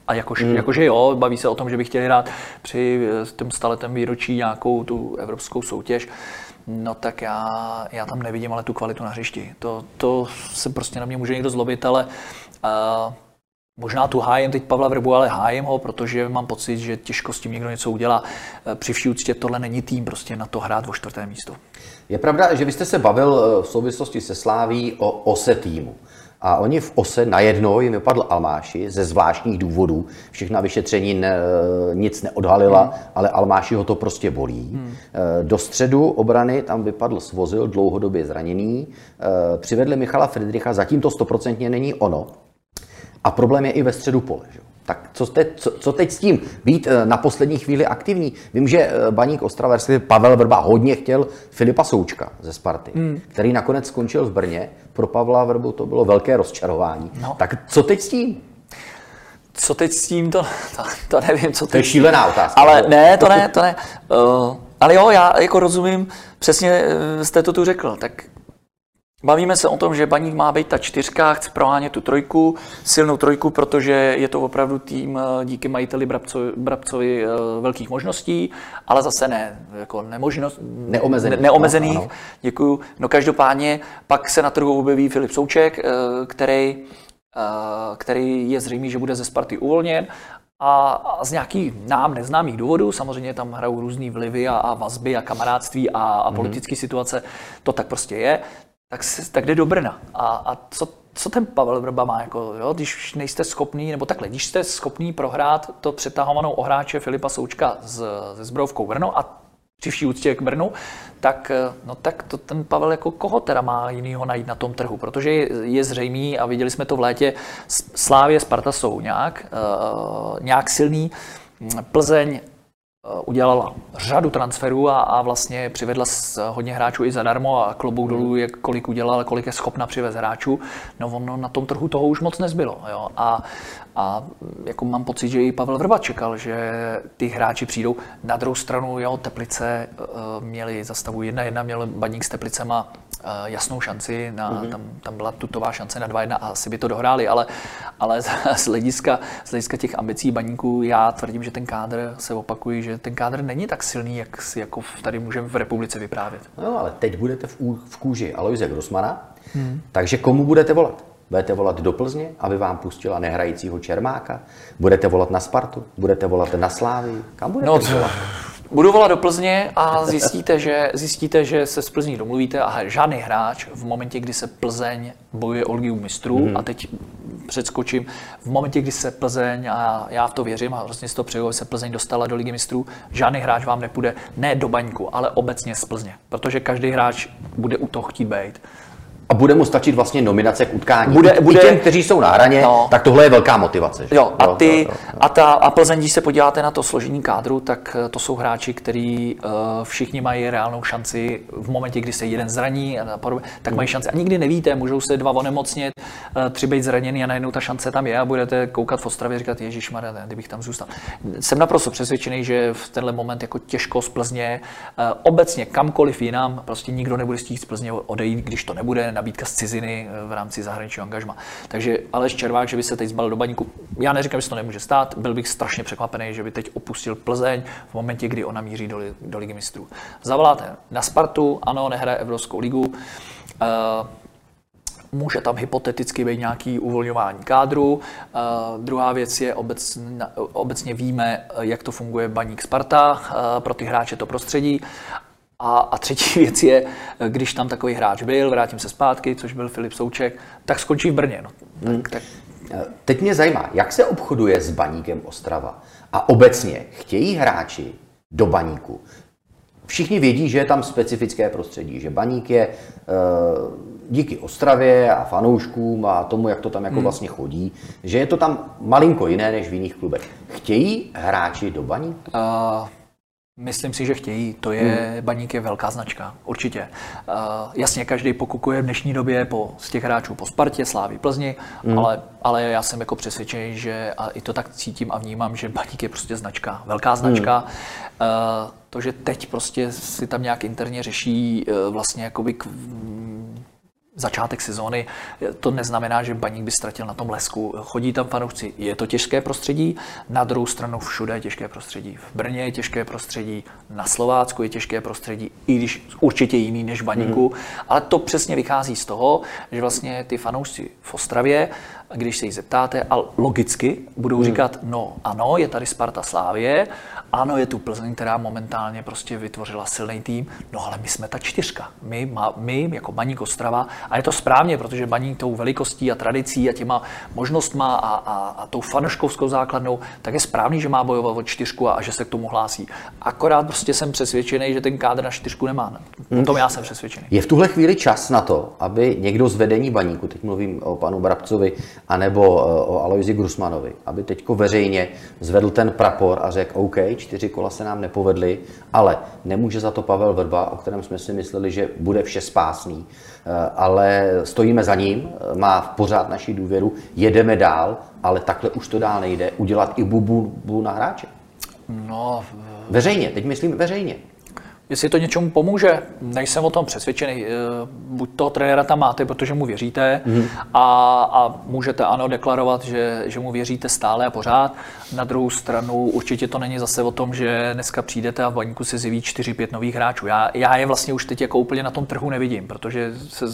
[SPEAKER 3] a jakož, mm. jakože jo, baví se o tom, že by chtěli hrát při tom staletém výročí nějakou tu evropskou soutěž, No tak já, já tam nevidím ale tu kvalitu na hřišti. To, to se prostě na mě může někdo zlobit, ale uh, možná tu hájem teď Pavla Vrbu, ale hájem ho, protože mám pocit, že těžko s tím někdo něco udělá. Uh, při vší úctě tohle není tým prostě na to hrát o čtvrté místo.
[SPEAKER 2] Je pravda, že vy jste se bavil v souvislosti se Sláví o ose týmu. A oni v ose najednou jim vypadl Almáši ze zvláštních důvodů. Všechna vyšetření ne, nic neodhalila, hmm. ale Almáši ho to prostě bolí. Hmm. Eh, do středu obrany tam vypadl Svozil, dlouhodobě zraněný. Eh, přivedli Michala Friedricha, zatím to stoprocentně není ono. A problém je i ve středu pole. Že? Tak co, te, co, co teď s tím? Být eh, na poslední chvíli aktivní. Vím, že eh, baník Ostrava, Pavel Vrba hodně chtěl Filipa Součka ze Sparty, hmm. který nakonec skončil v Brně. Pro Pavla Vrbu to bylo velké rozčarování. No. Tak co teď s tím?
[SPEAKER 3] Co teď s tím, to, to, to nevím. Co
[SPEAKER 2] teď. To je šílená otázka.
[SPEAKER 3] Ale ne, to ne, to ne. Uh, ale jo, já jako rozumím, přesně jste to tu řekl. Tak Bavíme se o tom, že Baník má být ta čtyřka, chce prohánět tu trojku, silnou trojku, protože je to opravdu tým eh, díky majiteli Brabcovi, Brabcovi eh, velkých možností, ale zase ne, jako nemožnost,
[SPEAKER 2] neomezených.
[SPEAKER 3] Ne, neomezených. No, děkuju. No každopádně pak se na trhu objeví Filip Souček, eh, který, který je zřejmý, že bude ze Sparty uvolněn a, z nějakých nám neznámých důvodů, samozřejmě tam hrajou různý vlivy a, a vazby a kamarádství a, a mhm. politické mm-hmm. situace, to tak prostě je, tak, se, tak jde do Brna. A, a co, co ten Pavel Vrba má, jako, jo, když nejste schopný, nebo takhle, když jste schopný prohrát to přetahovanou ohráče Filipa Součka s, se Zbrovkou Brno a při vší úctě k Brnu, tak, no tak to ten Pavel jako koho teda má jinýho najít na tom trhu, protože je, je zřejmý a viděli jsme to v létě, Slávě, Sparta jsou nějak, uh, nějak silný, Plzeň Eh, udělala řadu transferů a, a vlastně přivedla hodně hráčů i zadarmo a klobou hmm. dolů, jak kolik udělala, kolik je schopna přivez hráčů. No ono na tom trhu toho už moc nezbylo. Jo. A, a jako mám pocit, že i Pavel Vrba čekal, že ty hráči přijdou. Na druhou stranu, jo, Teplice uh, měli za stavu 1-1, měl Baník s Teplicema jasnou šanci, na, mm-hmm. tam, tam byla tutová šance na 2-1 a asi by to dohráli, ale, ale z, hlediska, z hlediska těch ambicí Baníků já tvrdím, že ten kádr, se opakují, že ten kádr není tak silný, jak si jako tady můžeme v republice vyprávět.
[SPEAKER 2] No, ale teď budete v, v kůži Aloise Grossmana, hmm. takže komu budete volat? Budete volat do Plzně, aby vám pustila nehrajícího Čermáka? Budete volat na Spartu? Budete volat na Slávy? Kam budete no, volat?
[SPEAKER 3] Budu volat do Plzně a zjistíte, že, zjistíte, že se s Plzní domluvíte a žádný hráč v momentě, kdy se Plzeň bojuje o ligu mistrů mm. a teď předskočím, v momentě, kdy se Plzeň, a já v to věřím a vlastně si to přeju, se Plzeň dostala do ligy mistrů, žádný hráč vám nepůjde ne do baňku, ale obecně z Plzně, protože každý hráč bude u toho chtít být.
[SPEAKER 2] A bude mu stačit vlastně nominace k utkání. Bude, bude, I těm, kteří jsou na hraně, no. tak tohle je velká motivace.
[SPEAKER 3] Že? Jo, a, ty, jo, jo, jo. a, ta, a Plzeň, když se podíváte na to složení kádru, tak eh, to jsou hráči, kteří uh, všichni mají reálnou šanci v momentě, kdy se jeden zraní a podobně, tak mají šanci. A nikdy nevíte, můžou se dva onemocnit, uh, tři být zraněný a najednou ta šance tam je a budete koukat v Ostravě a říkat, Ježíš Maria, kdybych tam zůstal. Jsem naprosto přesvědčený, že v tenhle moment jako těžko z Plzně, uh, obecně kamkoliv jinam, prostě nikdo nebude chtít z Plzně odejít, když to nebude nabídka z ciziny eh, v rámci zahraničního angažma. Takže Aleš Červák, že by se teď zbalil do baníku, já neříkám, že se to nemůže stát, byl bych strašně překvapený, že by teď opustil Plzeň v momentě, kdy ona míří do, do ligy mistrů. Zavoláte na Spartu, ano, nehraje Evropskou ligu. Uh, Může tam hypoteticky být nějaký uvolňování kádru. Uh, druhá věc je, obecně, obecně víme, jak to funguje baník Sparta, uh, pro ty hráče to prostředí. A, a třetí věc je, když tam takový hráč byl, vrátím se zpátky, což byl Filip Souček, tak skončí v Brně. No. Tak, hmm. tak...
[SPEAKER 2] Teď mě zajímá, jak se obchoduje s baníkem Ostrava? A obecně chtějí hráči do baníku. Všichni vědí, že je tam specifické prostředí, že baník je e, díky Ostravě a fanouškům a tomu, jak to tam jako hmm. vlastně chodí, že je to tam malinko jiné než v jiných klubech. Chtějí hráči do baníku? Uh,
[SPEAKER 3] Myslím si, že chtějí. To je, hmm. baník je velká značka, určitě. Uh, jasně, každý pokukuje v dnešní době po, z těch hráčů po Spartě, Sláví, Plzni, hmm. ale, ale já jsem jako přesvědčený, že a i to tak cítím a vnímám, že baník je prostě značka, velká značka. Hmm. Uh, to, že teď prostě si tam nějak interně řeší uh, vlastně jakoby k, začátek sezóny, to neznamená, že baník by ztratil na tom lesku. Chodí tam fanoušci, je to těžké prostředí, na druhou stranu všude je těžké prostředí. V Brně je těžké prostředí, na Slovácku je těžké prostředí, i když určitě jiný než baníku, mm. ale to přesně vychází z toho, že vlastně ty fanoušci v Ostravě když se jí zeptáte, a logicky budou hmm. říkat, no ano, je tady Sparta Slávě, ano, je tu Plzeň, která momentálně prostě vytvořila silný tým, no ale my jsme ta čtyřka. My, má, my jako Baník Ostrava, a je to správně, protože Baník tou velikostí a tradicí a těma možnostma a, a, a tou fanouškovskou základnou, tak je správný, že má bojovat o čtyřku a, a že se k tomu hlásí. Akorát prostě jsem přesvědčený, že ten kádr na čtyřku nemá. O tom já jsem přesvědčený.
[SPEAKER 2] Je v tuhle chvíli čas na to, aby někdo z vedení Baníku, teď mluvím o panu Brabcovi, anebo eh, o Aloisi Grusmanovi, aby teďko veřejně zvedl ten prapor a řekl, OK, čtyři kola se nám nepovedly, ale nemůže za to Pavel Vrba, o kterém jsme si mysleli, že bude vše spásný, eh, ale stojíme za ním, eh, má v pořád naši důvěru, jedeme dál, ale takhle už to dál nejde, udělat i bubu, bubu na hráče. No, veřejně, teď myslím veřejně.
[SPEAKER 3] Jestli to něčemu pomůže, nejsem o tom přesvědčený. Eh, buď toho trenéra tam máte, protože mu věříte mm. a, a můžete ano deklarovat, že, že mu věříte stále a pořád. Na druhou stranu určitě to není zase o tom, že dneska přijdete a v baníku se zjeví 4-5 nových hráčů. Já, já je vlastně už teď jako úplně na tom trhu nevidím, protože se,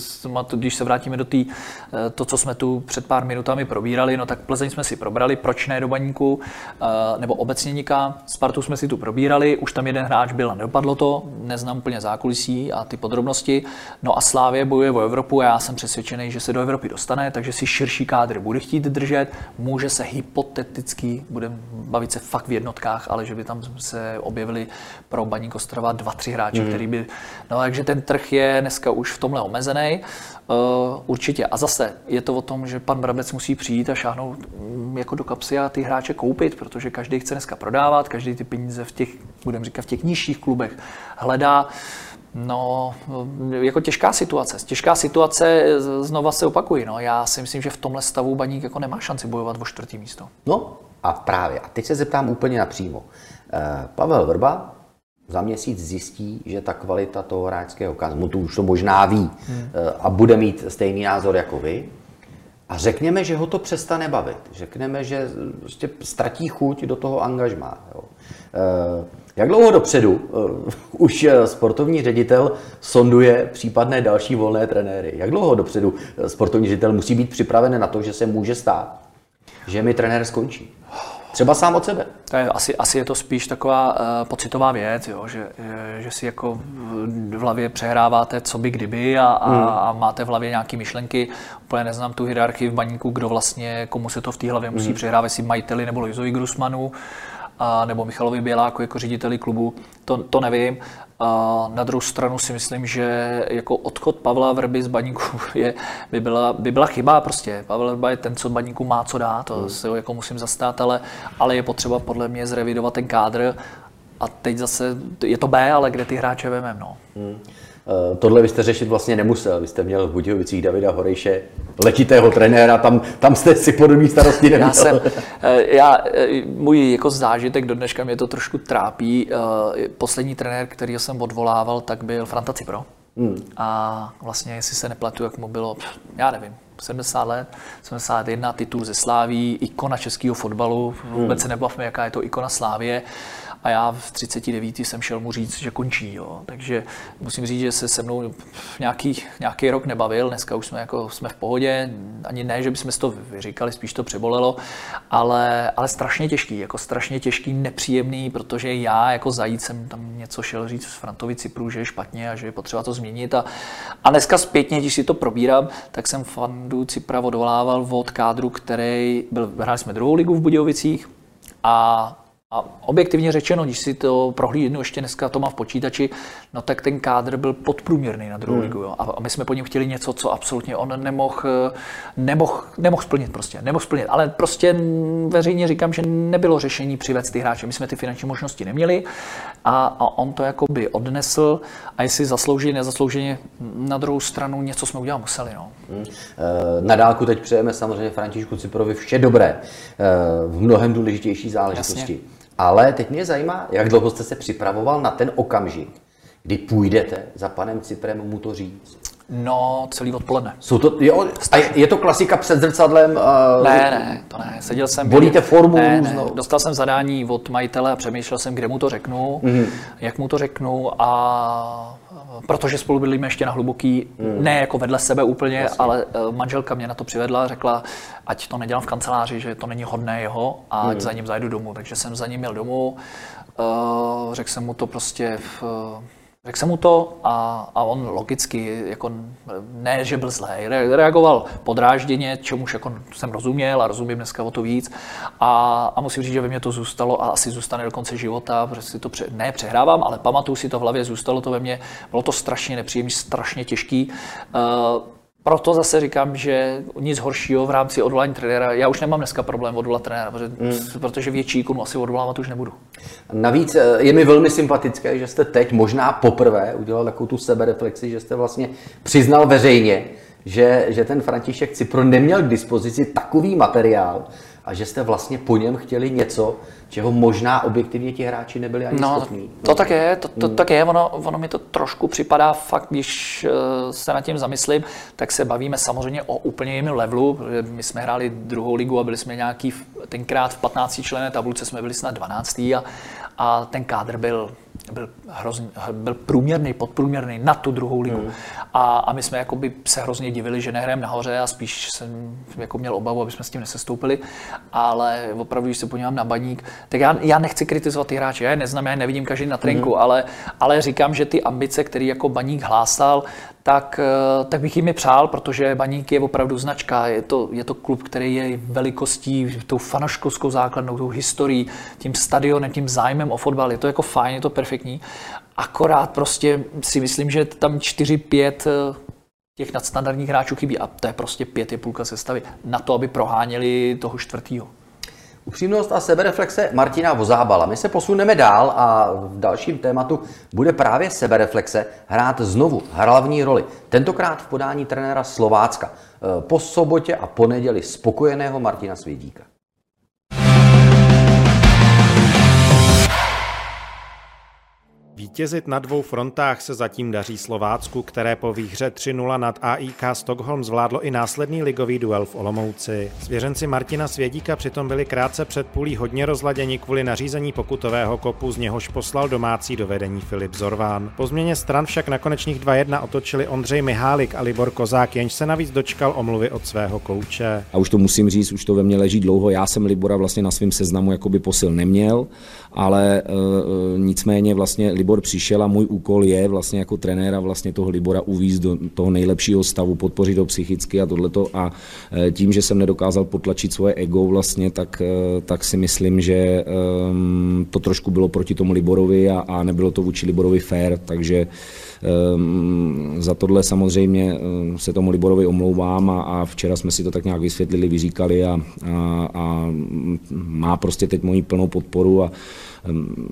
[SPEAKER 3] když se vrátíme do té, eh, to, co jsme tu před pár minutami probírali, no tak Plzeň jsme si probrali, proč ne do baníku, eh, nebo obecně nikam. Spartu jsme si tu probírali, už tam jeden hráč byl a nedopadlo to, neznám úplně zákulisí a ty podrobnosti. No a Slávě bojuje o Evropu a já jsem přesvědčený, že se do Evropy dostane, takže si širší kádr bude chtít držet. Může se hypoteticky, budeme bavit se fakt v jednotkách, ale že by tam se objevili pro Baník Ostrava dva, tři hráči, mm. který by... No takže ten trh je dneska už v tomhle omezený. Uh, určitě. A zase je to o tom, že pan Brabec musí přijít a šáhnout um, jako do kapsy a ty hráče koupit, protože každý chce dneska prodávat, každý ty peníze v těch, budeme říkat, v těch nižších klubech hledá. No, jako těžká situace. Těžká situace, znova se opakují. No. Já si myslím, že v tomhle stavu baník jako nemá šanci bojovat o čtvrtý místo.
[SPEAKER 2] No a právě. A teď se zeptám úplně napřímo. Eh, Pavel Vrba za měsíc zjistí, že ta kvalita toho hráčského kazu, tu už to možná ví hmm. Eh, a bude mít stejný názor jako vy, a řekněme, že ho to přestane bavit. Řekneme, že prostě ztratí chuť do toho angažmá. Jo. Eh, jak dlouho dopředu už sportovní ředitel sonduje případné další volné trenéry? Jak dlouho dopředu sportovní ředitel musí být připraven na to, že se může stát, že mi trenér skončí? Třeba sám od sebe.
[SPEAKER 3] To je, asi, asi je to spíš taková uh, pocitová věc, jo, že, že si jako v hlavě přehráváte, co by kdyby a, a, hmm. a máte v hlavě nějaké myšlenky. Úplně neznám tu hierarchii v baníku, kdo vlastně, komu se to v té hlavě musí hmm. přehrávat, jestli majiteli nebo Loizovi Grusmanu a, nebo Michalovi Běláku jako řediteli klubu, to, to nevím. A na druhou stranu si myslím, že jako odchod Pavla Vrby z baníku je, by, byla, by byla chyba prostě. Pavel Vrba je ten, co baníku má co dát, to hmm. se ho jako musím zastát, ale, ale je potřeba podle mě zrevidovat ten kádr a teď zase je to B, ale kde ty hráče vememe, no. Hmm.
[SPEAKER 2] Eh, tohle byste řešit vlastně nemusel. Vy jste měl v Budějovicích Davida Horejše, letitého trenéra, tam, tam jste si podobný starosti neměl.
[SPEAKER 3] Já jsem, eh, já, eh, můj jako zážitek do dneška mě to trošku trápí. Poslední trenér, který jsem odvolával, tak byl Franta Cipro. Hmm. A vlastně, jestli se nepletu, jak mu bylo, já nevím, 70 let, 71 titul ze Sláví, ikona českého fotbalu, vůbec se nebavme, jaká je to ikona Slávě a já v 39. jsem šel mu říct, že končí. Jo. Takže musím říct, že se se mnou nějaký, nějaký rok nebavil, dneska už jsme, jako, jsme v pohodě, ani ne, že bychom si to vyříkali, spíš to přebolelo, ale, ale strašně těžký, jako strašně těžký, nepříjemný, protože já jako zajíc jsem tam něco šel říct v Frantovi Cypru, že je špatně a že je potřeba to změnit a, a dneska zpětně, když si to probírám, tak jsem Fandu Cypra odvolával od kádru, který byl, hráli jsme druhou ligu v Budějovicích a a objektivně řečeno, když si to prohlídnu ještě dneska to má v počítači, no tak ten kádr byl podprůměrný na druhou hmm. ligu. Jo. A my jsme po něm chtěli něco, co absolutně on nemohl, nemohl, nemohl splnit prostě, nemohl splnit. Ale prostě veřejně říkám, že nebylo řešení přivést ty hráče. My jsme ty finanční možnosti neměli a, a on to jako by odnesl a jestli zaslouží, nezaslouženě na druhou stranu něco jsme udělat museli. No. Hmm.
[SPEAKER 2] Na dálku teď přejeme samozřejmě Františku Ciprovi vše dobré e, v mnohem důležitější záležitosti. Jasně. Ale teď mě zajímá, jak dlouho jste se připravoval na ten okamžik, kdy půjdete za panem Ciprem mu to říct.
[SPEAKER 3] No, celý odpoledne.
[SPEAKER 2] Jsou to, jo, a je to klasika před zrcadlem? Uh,
[SPEAKER 3] ne, ne, to ne. Seděl jsem...
[SPEAKER 2] Volíte formu
[SPEAKER 3] ne, ne. Dostal jsem zadání od majitele a přemýšlel jsem, kde mu to řeknu, mm-hmm. jak mu to řeknu a protože spolu bydlíme ještě na hluboký, mm. ne jako vedle sebe úplně, Jasně. ale uh, manželka mě na to přivedla a řekla, ať to nedělám v kanceláři, že to není hodné jeho a ať mm. za ním zajdu domů. Takže jsem za ním měl domů, uh, řekl jsem mu to prostě v, Řekl jsem mu to a, a on logicky, jako ne, že byl zlej, reagoval podrážděně, čemuž jako jsem rozuměl a rozumím dneska o to víc. A, a musím říct, že ve mně to zůstalo a asi zůstane do konce života, protože si to pře, ne přehrávám, ale pamatuju si to v hlavě, zůstalo to ve mně, bylo to strašně nepříjemné, strašně těžký. Uh, proto zase říkám, že nic horšího v rámci odvolání trenéra, já už nemám dneska problém odvolat trenéra, protože, mm. protože větší ikonu asi odvolávat už nebudu.
[SPEAKER 2] Navíc eh, je mi velmi sympatické, že jste teď možná poprvé udělal takovou tu sebereflexi, že jste vlastně přiznal veřejně, že, že ten František Cipro neměl k dispozici takový materiál, a že jste vlastně po něm chtěli něco, čeho možná objektivně ti hráči nebyli ani no, schopní.
[SPEAKER 3] To, tak je, to, to hmm. tak je, ono, ono mi to trošku připadá fakt, když uh, se nad tím zamyslím, tak se bavíme samozřejmě o úplně jiném levelu, my jsme hráli druhou ligu a byli jsme nějaký, tenkrát v 15 člené tabulce jsme byli snad 12. a, a ten kádr byl byl, hrozně, byl průměrný, podprůměrný na tu druhou ligu. Mm. A, a my jsme jakoby se hrozně divili, že nehrajeme nahoře a spíš jsem jako měl obavu, aby jsme s tím nesestoupili. Ale opravdu, když se podívám na baník, tak já, já nechci kritizovat ty hráče, já je neznám, já je nevidím každý na trinku, mm. ale, ale říkám, že ty ambice, které jako baník hlásal, tak, eh, tak bych jim je přál, protože Baník je opravdu značka. Je to, je to klub, který je velikostí, tou fanoškovskou základnou, tou historií, tím stadionem, tím zájmem o fotbal. Je to jako fajn, je to perfektní. Akorát prostě si myslím, že tam 4-5 eh, těch nadstandardních hráčů chybí a to je prostě pět je půlka sestavy na to, aby proháněli toho čtvrtýho.
[SPEAKER 2] Upřímnost a sebereflexe Martina Vozábala. My se posuneme dál a v dalším tématu bude právě sebereflexe hrát znovu hlavní roli. Tentokrát v podání trenéra Slovácka. Po sobotě a poneděli spokojeného Martina Svědíka.
[SPEAKER 1] Vítězit na dvou frontách se zatím daří Slovácku, které po výhře 3-0 nad AIK Stockholm zvládlo i následný ligový duel v Olomouci. Svěřenci Martina Svědíka přitom byli krátce před půlí hodně rozladěni kvůli nařízení pokutového kopu, z něhož poslal domácí dovedení Filip Zorván. Po změně stran však na konečných 2-1 otočili Ondřej Mihálik a Libor Kozák, jenž se navíc dočkal omluvy od svého kouče.
[SPEAKER 5] A už to musím říct, už to ve mně leží dlouho. Já jsem Libora vlastně na svém seznamu jakoby posil neměl, ale e, nicméně vlastně Libor přišel a můj úkol je vlastně jako trenéra vlastně toho Libora uvízt do toho nejlepšího stavu, podpořit ho psychicky a tohleto. A e, tím, že jsem nedokázal potlačit svoje ego vlastně, tak, e, tak si myslím, že um, to trošku bylo proti tomu Liborovi a, a nebylo to vůči Liborovi fair, takže um, za tohle samozřejmě se tomu Liborovi omlouvám a, a včera jsme si to tak nějak vysvětlili, vyříkali a, a, a má prostě teď moji plnou podporu a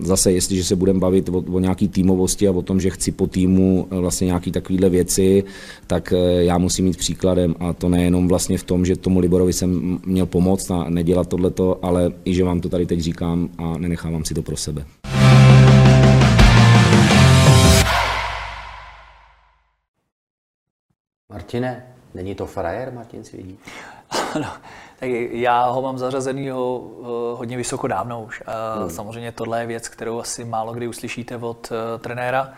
[SPEAKER 5] zase, jestliže se budeme bavit o, o nějaký týmovosti a o tom, že chci po týmu eh, vlastně nějaký takovéhle věci, tak eh, já musím mít příkladem a to nejenom vlastně v tom, že tomu Liborovi jsem měl pomoct a nedělat tohleto, ale i že vám to tady teď říkám a nenechávám si to pro sebe.
[SPEAKER 2] Martine, Není to frajer Martin Svědík?
[SPEAKER 3] no, tak já ho mám zařazenýho uh, hodně vysoko dávno už. Hmm. Samozřejmě tohle je věc, kterou asi málo kdy uslyšíte od uh, trenéra.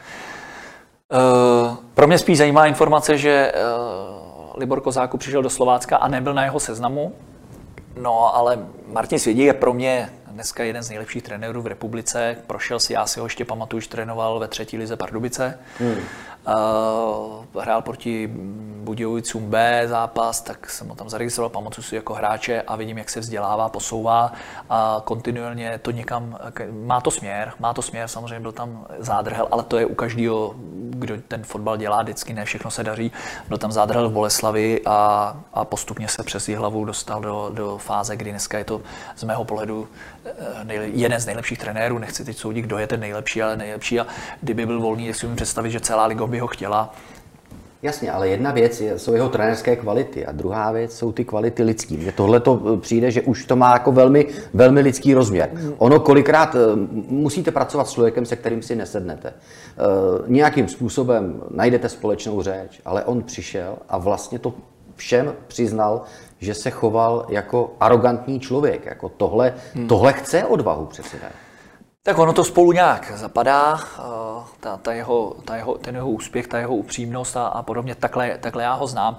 [SPEAKER 3] Uh, pro mě spíš zajímá informace, že uh, Libor Kozáku přišel do Slovácka a nebyl na jeho seznamu. No, ale Martin Svědík je pro mě dneska jeden z nejlepších trenérů v republice. Prošel si, já si ho ještě pamatuju, že trénoval ve třetí lize Pardubice. Hmm. Uh, hrál proti Budějovicům B zápas, tak jsem ho tam zaregistroval, pamatuju si jako hráče a vidím, jak se vzdělává, posouvá a kontinuálně to někam, má to směr, má to směr, samozřejmě byl tam zádrhel, ale to je u každého, kdo ten fotbal dělá, vždycky ne všechno se daří. Byl tam zádrhel v Boleslavi a, a postupně se přes hlavu dostal do, do fáze, kdy dneska je to z mého pohledu eh, nejle, jeden z nejlepších trenérů, nechci teď soudit, kdo je ten nejlepší, ale nejlepší a kdyby byl volný, tak si umím představit, že celá liga ho chtěla.
[SPEAKER 2] Jasně, ale jedna věc je, jsou jeho trenerské kvality a druhá věc jsou ty kvality lidský. Mně tohle to eh, přijde, že už to má jako velmi, velmi lidský rozměr. Ono kolikrát eh, musíte pracovat s člověkem, se kterým si nesednete. E, nějakým způsobem najdete společnou řeč, ale on přišel a vlastně to všem přiznal, že se choval jako arrogantní člověk. Jako tohle, hmm. tohle chce odvahu přece. Ne?
[SPEAKER 3] Tak ono to spolu nějak zapadá, eh, ta, ta jeho, ta jeho, ten jeho úspěch, ta jeho upřímnost a, a podobně, takhle, takhle já ho znám.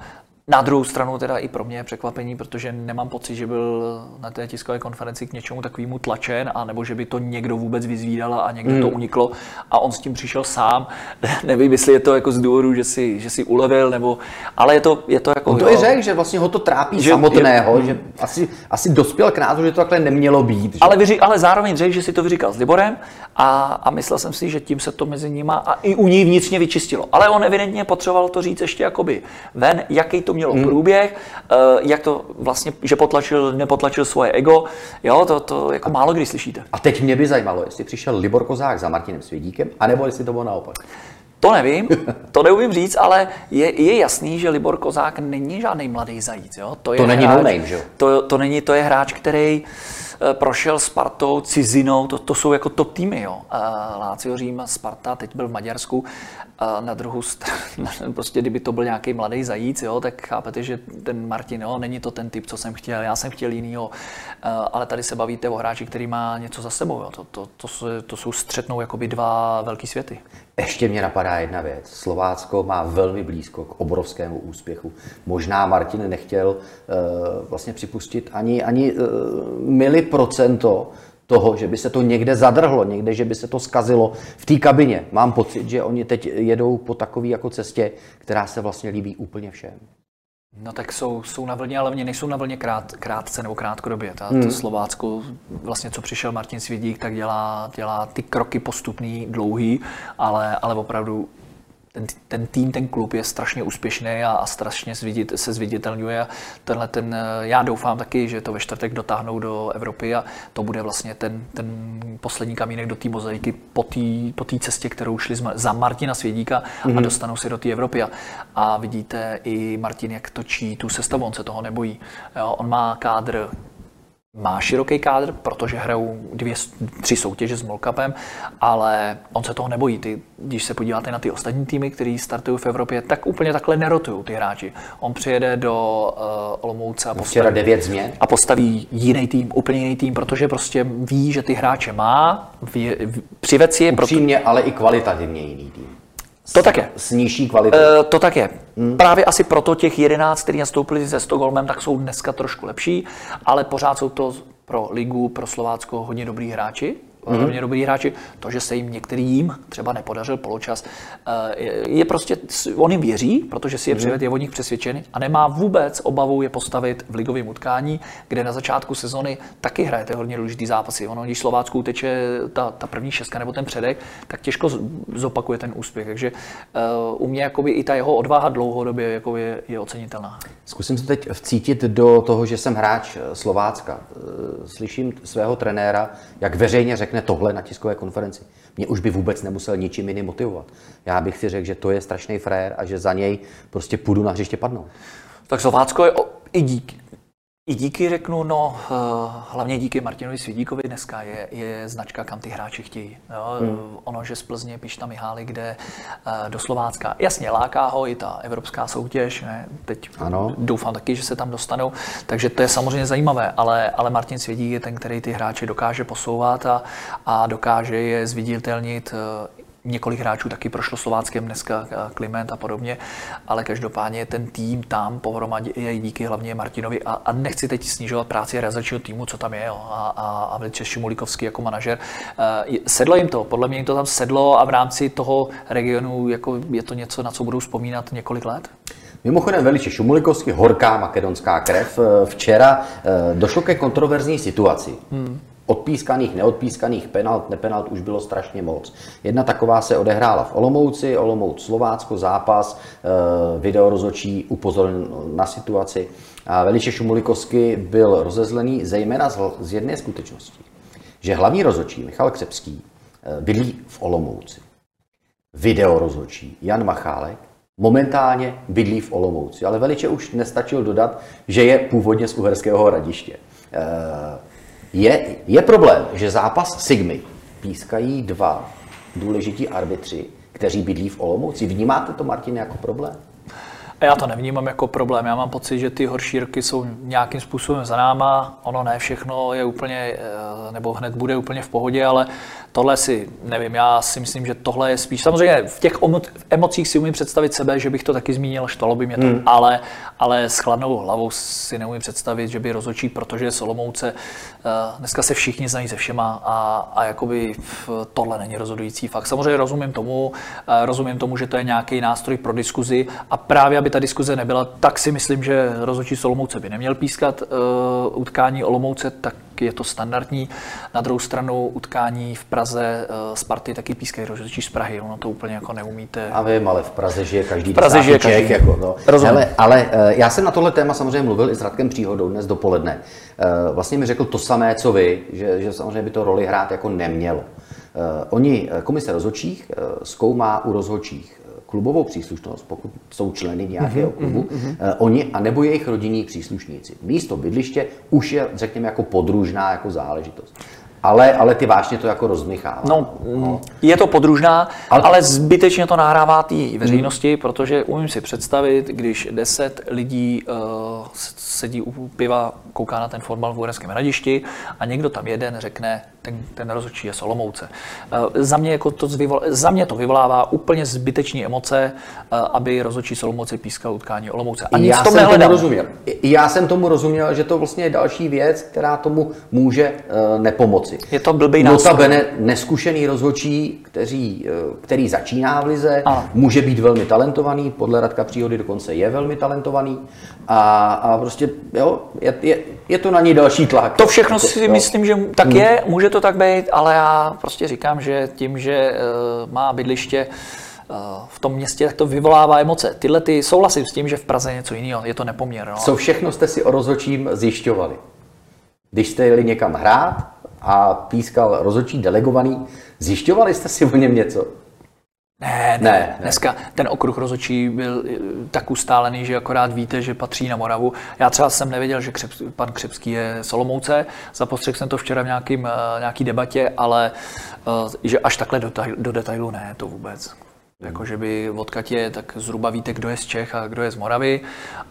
[SPEAKER 3] Na druhou stranu teda i pro mě je překvapení, protože nemám pocit, že byl na té tiskové konferenci k něčemu takovému tlačen, a nebo že by to někdo vůbec vyzvídal a někdo mm. to hmm. uniklo a on s tím přišel sám. Nevím, jestli je to jako z důvodu, že si, že si ulevil, nebo, ale je to, je to jako...
[SPEAKER 2] On to i řekl, že vlastně ho to trápí že, samotného, je, že asi, asi dospěl k názoru, že to takhle nemělo být. Že?
[SPEAKER 3] Ale, vyři, ale zároveň řekl, že si to vyříkal s Liborem a, a myslel jsem si, že tím se to mezi nima a i u ní vnitřně vyčistilo. Ale on evidentně potřeboval to říct ještě jakoby ven, jaký to mělo hmm. průběh, eh, jak to vlastně, že potlačil, nepotlačil svoje ego, jo, to, to jako málo kdy slyšíte.
[SPEAKER 2] A teď mě by zajímalo, jestli přišel Libor Kozák za Martinem Svědíkem, anebo jestli to bylo naopak.
[SPEAKER 3] To nevím, to neumím říct, ale je, je jasný, že Libor Kozák není žádný mladý zajíc. Jo?
[SPEAKER 2] To, je to není hráč, no name, že?
[SPEAKER 3] To, to není, to je hráč, který Eh, prošel Spartou, cizinou, to, to jsou jako top týmy. Jo. Lácio Řím, Sparta, teď byl v Maďarsku. A na druhou stranu, prostě kdyby to byl nějaký mladý zajíc, jo, tak chápete, že ten Martin, jo, není to ten typ, co jsem chtěl, já jsem chtěl jinýho, eh, ale tady se bavíte o hráči, který má něco za sebou. Jo. To, to, to, to jsou střetnou jakoby dva velký světy.
[SPEAKER 2] Ještě mě napadá jedna věc. Slovácko má velmi blízko k obrovskému úspěchu. Možná Martin nechtěl uh, vlastně připustit ani, ani uh, mili procento toho, že by se to někde zadrhlo, někde, že by se to skazilo v té kabině. Mám pocit, že oni teď jedou po takové jako cestě, která se vlastně líbí úplně všem.
[SPEAKER 3] No tak jsou, jsou na vlně, ale nejsou na vlně krát, krátce nebo krátkodobě. Ta, hmm. To Slovácko, vlastně co přišel Martin Svědík, tak dělá, dělá ty kroky postupný, dlouhý, ale, ale opravdu ten, ten tým, ten klub je strašně úspěšný a, a strašně zvidit, se zviditelňuje. Tenhle ten, eh, já doufám taky, že to ve čtvrtek dotáhnou do Evropy a to bude vlastně ten, ten poslední kamínek do té mozaiky po té po cestě, kterou šli za Martina Svědíka mm-hmm. a mhm. dostanou se do té Evropy. A, a vidíte i Martin, jak točí tu sestavu, on se toho nebojí. Jo, on má kádr má široký kádr, protože hrajou dvě, tři soutěže s Molkapem, ale on se toho nebojí. Ty, když se podíváte na ty ostatní týmy, které startují v Evropě, tak úplně takhle nerotují ty hráči. On přijede do uh, Olomouce a postaví,
[SPEAKER 2] devět změn.
[SPEAKER 3] a postaví jiný tým, úplně jiný tým, protože prostě ví, že ty hráče má, ví, přived si je.
[SPEAKER 2] Upřímně, proto... ale i kvalitativně jiný tým.
[SPEAKER 3] To tak je.
[SPEAKER 2] S nižší kvalitou.
[SPEAKER 3] Uh, to tak je. Hmm. Právě asi proto těch 11, kteří nastoupili se Stockholmem, tak jsou dneska trošku lepší, ale pořád jsou to pro ligu, pro Slovácko hodně dobrý hráči mm-hmm. hodně dobrý hráči. To, že se jim některým třeba nepodařil poločas, eh, je prostě, on jim věří, protože si je mm-hmm. přived, je od nich přesvědčený a nemá vůbec obavu je postavit v ligovém utkání, kde na začátku sezony taky hrajete hodně důležitý zápasy. Ono, když Slovácku teče ta, ta první šestka nebo ten předek, tak těžko zopakuje ten úspěch. Takže uh, u mě jakoby i ta jeho odvaha dlouhodobě jako je, je ocenitelná.
[SPEAKER 2] Zkusím se teď vcítit do toho, že jsem hráč eh, Slovácka. Slyším svého trenéra, jak veřejně řekne, řekne tohle na tiskové konferenci. Mě už by vůbec nemusel ničím jiným motivovat. Já bych si řekl, že to je strašný frér a že za něj prostě půjdu na hřiště padnout.
[SPEAKER 3] Tak Slovácko je i díky, I díky řeknu, no, uh, hlavně díky Martinovi Svidíkovi dneska je, je značka, kam ty hráči chtějí. Jo? Hmm. Ono, že z Plzně Pišta Mihály, kde uh, do Slovácka, jasně láká ho i ta evropská soutěž, ne? teď ano. doufám taky, že se tam dostanou, takže to je samozřejmě zajímavé, ale, ale Martin Svědík je ten, který ty hráče dokáže posouvat a, a dokáže je zviditelnit uh, několik hráčů taky prošlo Slováckem dneska, Kliment a podobně, ale každopádně ten tým tam pohromadě je díky hlavně Martinovi a, a nechci teď snižovat práci realizačního týmu, co tam je jo, a, a, a Velice Šimulíkovský jako manažer. Uh, sedlo jim to, podle mě jim to tam sedlo a v rámci toho regionu jako je to něco, na co budou vzpomínat několik let?
[SPEAKER 2] Mimochodem veliče Šumulikovský, horká makedonská krev, eh, včera eh, došlo ke kontroverzní situaci. Hmm odpískaných, neodpískaných penalt, nepenalt už bylo strašně moc. Jedna taková se odehrála v Olomouci, Olomouc Slovácko, zápas, e, video rozočí upozornil na situaci. A Veliče Šumulikovsky byl rozezlený zejména z, jedné skutečnosti, že hlavní rozočí Michal Křepský e, bydlí v Olomouci. Video rozočí Jan Machálek momentálně bydlí v Olomouci, ale Veliče už nestačil dodat, že je původně z Uherského hradiště. Je, je problém, že zápas Sigmy pískají dva důležití arbitři, kteří bydlí v Olomouci. Vnímáte to, Martin, jako problém?
[SPEAKER 3] Já to nevnímám jako problém. Já mám pocit, že ty horší roky jsou nějakým způsobem za náma. Ono ne všechno je úplně, eh, nebo hned bude úplně v pohodě, ale tohle si nevím. Já si myslím, že tohle je spíš. Samozřejmě v těch emocích si umím představit sebe, že bych to taky zmínil, štalo by mě to, hmm. ale, ale s chladnou hlavou si neumím představit, že by rozočí, protože Solomouce. Eh, dneska se všichni znají se všema a, a jakoby tohle není rozhodující fakt. Samozřejmě rozumím tomu, eh, rozumím tomu, že to je nějaký nástroj pro diskuzi a právě aby ta diskuze nebyla, tak si myslím, že rozhodčí Olomouce by neměl pískat uh, utkání Olomouce, tak je to standardní. Na druhou stranu utkání v Praze uh, Sparty taky pískají rozhodčí z Prahy, ono to úplně jako neumíte.
[SPEAKER 2] A vím, ale v Praze žije každý
[SPEAKER 3] v Praze žije každý.
[SPEAKER 2] Jako, no. Hele, ale uh, já jsem na tohle téma samozřejmě mluvil i s Radkem Příhodou dnes dopoledne. Uh, vlastně mi řekl to samé, co vy, že, že samozřejmě by to roli hrát jako nemělo. Oni, komise rozhodčích, zkoumá u rozhodčích klubovou příslušnost, pokud jsou členy nějakého mhm, klubu, uh-huh, uh-huh. oni a nebo jejich rodinní příslušníci. Místo bydliště už je, řekněme, jako podružná jako záležitost. Ale, ale ty vážně to jako rozmychává.
[SPEAKER 3] No, no, je to podružná, ale, ale zbytečně to nahrává té veřejnosti, hmm. protože umím si představit, když deset lidí uh, sedí u piva, kouká na ten fotbal v Uherském hradišti a někdo tam jeden řekne, ten, ten rozhodčí je Solomouce. Uh, za, mě jako to zvyvol, za mě to vyvolává úplně zbytečné emoce, uh, aby rozhodčí Solomouce pískal utkání Olomouce.
[SPEAKER 2] A nic já v tom jsem tomu rozuměl. Já jsem tomu rozuměl, že to vlastně je další věc, která tomu může uh, nepomoci.
[SPEAKER 3] Je to blbý nástroj.
[SPEAKER 2] Notabene neskušený rozhodčí, který, který začíná v lize, ano. může být velmi talentovaný, podle Radka Příhody dokonce je velmi talentovaný a, a prostě jo, je, je, je to na ní další tlak.
[SPEAKER 3] To všechno si jo. myslím, že tak hmm. je, může to tak být, ale já prostě říkám, že tím, že uh, má bydliště uh, v tom městě, tak to vyvolává emoce. Tyhle ty souhlasím s tím, že v Praze je něco jiného, je to nepoměr. No.
[SPEAKER 2] Co všechno jste si o rozhodčím zjišťovali? Když jste jeli někam hrát a pískal rozhodčí delegovaný, zjišťovali jste si o něm něco?
[SPEAKER 3] Ne, ne, ne, dneska ten okruh rozočí byl eh, tak ustálený, že akorát víte, že patří na Moravu. Já třeba jsem nevěděl, že Křep, pan Křepský je Solomouce, zapostřehl jsem to včera v nějakým, eh, nějaký debatě, ale eh, že až takhle do, do detailu ne, to vůbec. Jako, že by odkud je, tak zhruba víte, kdo je z Čech a kdo je z Moravy,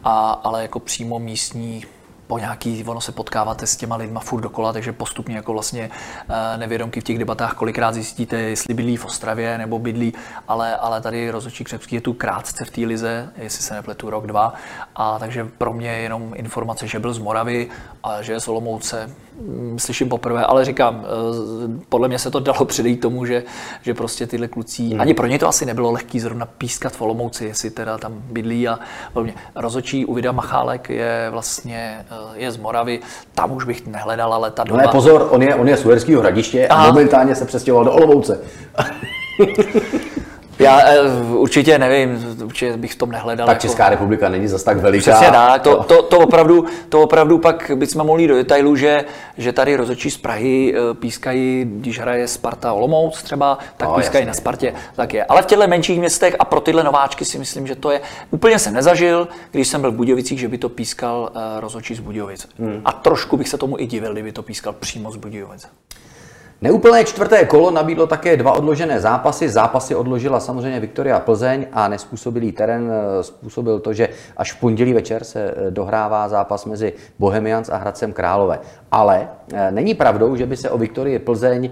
[SPEAKER 3] a, ale jako přímo místní po nějaký, ono se potkáváte s těma lidma furt dokola, takže postupně jako vlastně eh, nevědomky v těch debatách kolikrát zjistíte, jestli bydlí v Ostravě nebo bydlí, ale, ale tady rozhodčí Křepský je tu krátce v té lize, jestli se nepletu rok, dva, a takže pro mě je jenom informace, že byl z Moravy a že je z Olomouce, Mm, slyším poprvé, ale říkám, eh, podle mě se to dalo předejít tomu, že, že prostě tyhle kluci, hmm. ani pro ně to asi nebylo lehký zrovna pískat v Olomouci, jestli teda tam bydlí a podobně. Rozočí u Vida Machálek je vlastně eh, je z Moravy, tam už bych nehledal, ale ta doba...
[SPEAKER 2] Ne, pozor, on je, on je z Uherského hradiště a momentálně se přestěhoval do Olomouce.
[SPEAKER 3] Já eh, určitě nevím, určitě bych v tom nehledal.
[SPEAKER 2] Tak
[SPEAKER 3] jako...
[SPEAKER 2] Česká republika není zas tak veliká.
[SPEAKER 3] Přesně tak, to, to, to, opravdu, to opravdu pak bychom mohli do detailu, že, že tady rozhodčí z Prahy eh, pískají, když hraje Sparta Olomouc třeba, tak
[SPEAKER 2] No,
[SPEAKER 3] pískají
[SPEAKER 2] jasně.
[SPEAKER 3] na Spartě, tak je. Ale v těchto menších městech a pro tyhle nováčky si myslím, že to je, úplně jsem nezažil, když jsem byl v Budějovicích, že by to pískal uh, rozhodčí z Budějovic. Hmm. A trošku bych se tomu i divil, kdyby to pískal přímo z Budějovic.
[SPEAKER 2] Neúplné čtvrté kolo nabídlo také dva odložené zápasy. Zápasy odložila samozřejmě Viktoria Plzeň a nespůsobilý terén eh, způsobil to, že až v pondělí večer se eh, dohrává zápas mezi Bohemians a Hradcem Králové. Ale eh, není pravdou, že by se o Viktorii Plzeň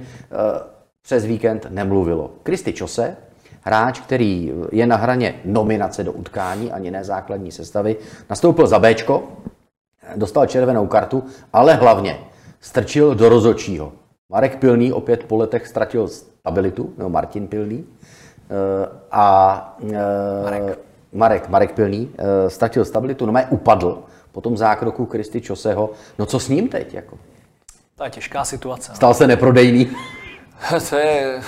[SPEAKER 2] přes víkend nemluvilo. Kristi Čose, hráč, který je na hraně nominace do utkání, ani ne základní sestavy, nastoupil za Bčko, dostal červenou kartu, ale hlavně strčil do rozočího. Marek Pilný opět po letech ztratil stabilitu, nebo Martin Pilný. Eh, A Marek, Marek, Marek Pilný eh, ztratil stabilitu, no upadl po tom zákroku Kristy Čoseho. No co s ním teď? Jako?
[SPEAKER 3] To je těžká situace. no.
[SPEAKER 2] Stal se neprodejný
[SPEAKER 3] To je,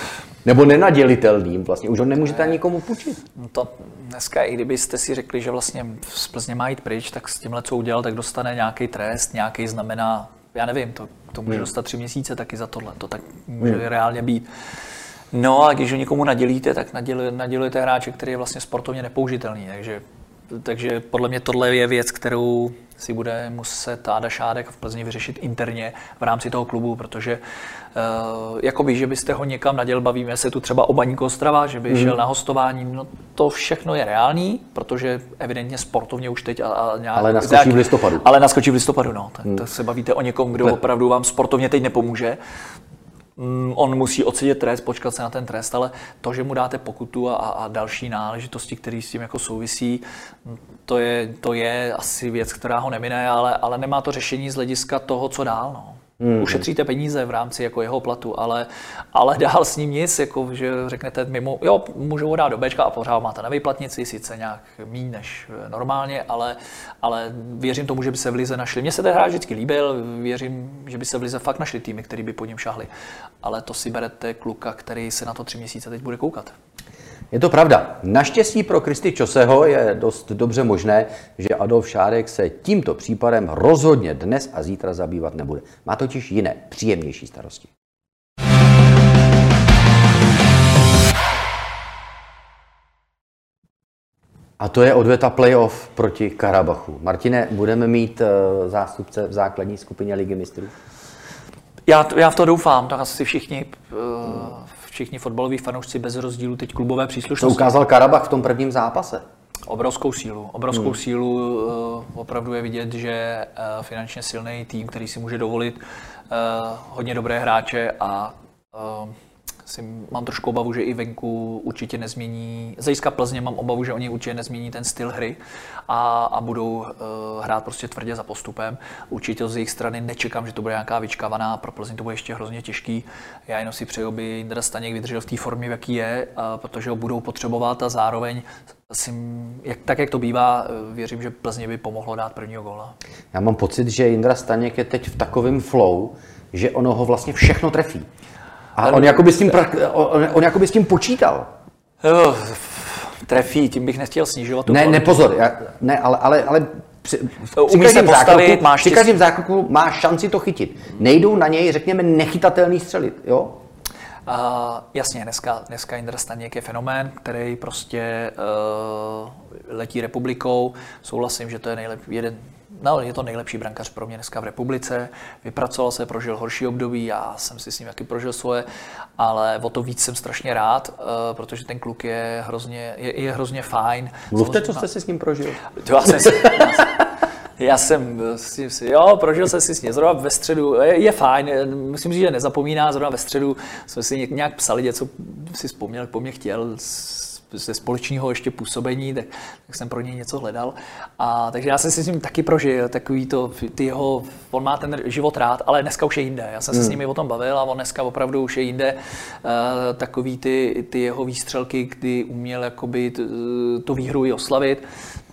[SPEAKER 2] nebo nenadělitelným vlastně. Už ho nemůžete ani nikomu půjčit.
[SPEAKER 3] No to dneska, i kdybyste si řekli, že vlastně z Plzně má jít pryč, tak s tímhle, co udělal, tak dostane nějaký trest, nějaký znamená, já nevím, to, to může dostat tři měsíce taky za tohle, to tak může reálně být. No a když ho někomu nadělíte, tak naděl, nadělujete hráče, který je vlastně sportovně nepoužitelný, takže, takže podle mě tohle je věc, kterou si bude muset Áda Šádek v Plzni vyřešit interně v rámci toho klubu, protože uh, jakoby, že byste ho někam naděl, bavíme se tu třeba o Baníku Ostrava, že by mm. šel na hostování, no to všechno je reálný, protože evidentně sportovně už teď a, a nějak,
[SPEAKER 2] Ale naskočí v listopadu.
[SPEAKER 3] Ale naskočí v listopadu, no. Tak, tak se bavíte o někom, kdo opravdu vám sportovně teď nepomůže. Mm, On musí odsedět trest, počkat se na ten trest, ale to, že mu dáte pokutu a, a další náležitosti, které s tím jako souvisí, mm, to je, to je asi věc, která ho nemine, ale, ale nemá to řešení z hlediska toho, co dál. No. Hmm. Ušetříte peníze v rámci jako jeho platu, ale, ale dál s ním nic, jako že řeknete mimo, jo, můžu ho dát do Bčka a pořád máte na výplatnici, sice nějak míň než normálně, ale, ale věřím tomu, že by se v Lize našli. Mně se ten hráč vždycky líbil, věřím, že by se v Lize fakt našli týmy, který by po něm šahli. Ale to si berete kluka, který se na to tři měsíce teď bude koukat.
[SPEAKER 2] Je to pravda. Naštěstí pro Kristy Čoseho je dost dobře možné, že Adolf Šárek se tímto případem rozhodně dnes a zítra zabývat nebude. Má totiž jiné, příjemnější starosti. A to je odveta playoff proti Karabachu. Martine, budeme mít uh, zástupce v základní skupině Ligy mistrů?
[SPEAKER 3] Já, já v to doufám, tak asi všichni, uh, všichni fotbaloví fanoušci bez rozdílu teď klubové příslušnosti.
[SPEAKER 2] ukázal Karabach v tom prvním zápase?
[SPEAKER 3] Obrovskou sílu. Obrovskou hmm. sílu uh, opravdu je vidět, že uh, finančně silný tým, který si může dovolit uh, hodně dobré hráče a si mám trošku obavu, že i venku určitě nezmění, z hlediska Plzně mám obavu, že oni určitě nezmění ten styl hry a, a budou uh, hrát prostě tvrdě za postupem. Určitě z jejich strany nečekám, že to bude nějaká vyčkávaná, pro Plzeň to bude ještě hrozně těžký. Já jenom si přeju, aby Jindra Staněk vydržel v té formě, v jaký je, a protože ho budou potřebovat a zároveň si, jak, tak, jak to bývá, eh, věřím, že Plzně by pomohlo dát prvního góla.
[SPEAKER 2] Já mám pocit, že Jindra Staněk je teď v takovém flow, že ono ho vlastně všechno trefí. A on jakoby s tím, pra- on, on jakoby s tím počítal.
[SPEAKER 3] Jo, trefí, tím bych nechtěl snižovat. tu
[SPEAKER 2] Ne,
[SPEAKER 3] formu.
[SPEAKER 2] ne, pozor, já, ne, ale, ale, ale při, při,
[SPEAKER 3] se
[SPEAKER 2] každém
[SPEAKER 3] postavit,
[SPEAKER 2] zákroku,
[SPEAKER 3] má
[SPEAKER 2] při každém zákroku má šanci to chytit. Nejdou na něj, řekněme, nechytatelný střelit, jo?
[SPEAKER 3] Uh, jasně, dneska, dneska Indra Staněk je fenomén, který prostě uh, letí republikou. Souhlasím, že to je nejlepší, jeden, no, je to nejlepší brankař pro mě dneska v republice. Vypracoval se, prožil horší období, já jsem si s ním taky prožil svoje, ale o to víc jsem strašně rád, uh, protože ten kluk je hrozně, je, je hrozně fajn.
[SPEAKER 2] Mluvte, co jste si s ním prožil.
[SPEAKER 3] já jsem si, já jsem s ním si, jo, prožil jsem si s ním, zrovna ve středu, je, je fajn, musím říct, že nezapomíná, zrovna ve středu jsme si nějak- nějak psali něco, si vzpomněl, po mně chtěl, ze společného ještě působení, tak, tak jsem pro něj něco hledal. A, takže já jsem si s ním taky prožil, takový to, ty jeho, on má ten život rád, ale dneska už je jinde. Já jsem se s nimi o tom bavil a on dneska opravdu už je jinde. Uh, takový ty, ty jeho výstřelky, kdy uměl jakoby t, tu výhru i oslavit,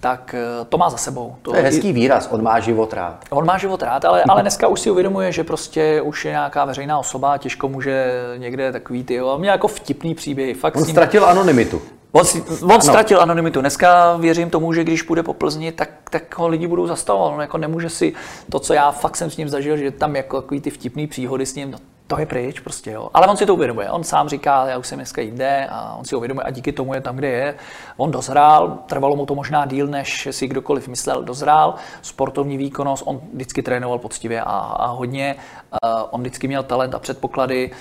[SPEAKER 3] tak eh, to má za sebou.
[SPEAKER 2] To, to je hezký výraz, on má život rád.
[SPEAKER 3] On má život rád, ale, ale dneska už si uvědomuje, že prostě už je nějaká veřejná osoba, těžko může někde takový ty, a mě jako vtipný příběh. Fakt
[SPEAKER 2] on ním... ztratil anonymitu.
[SPEAKER 3] On, on ztratil anonymitu. Dneska věřím tomu, že když půjde po Plzni, tak, tak ho lidi budou zastavovat. On jako nemůže si to, co já fakt jsem s ním zažil, že tam jako takový ty vtipný příhody s ním, no, to je pryč prostě, jo. Ale on si to uvědomuje. On sám říká, já už jsem dneska jinde a on si uvědomuje a díky tomu je tam, kde je. On dozrál, trvalo mu to možná díl, než si kdokoliv myslel, dozrál. Sportovní výkonnost, on vždycky trénoval poctivě a, a hodně. Uh, on vždycky měl talent a předpoklady.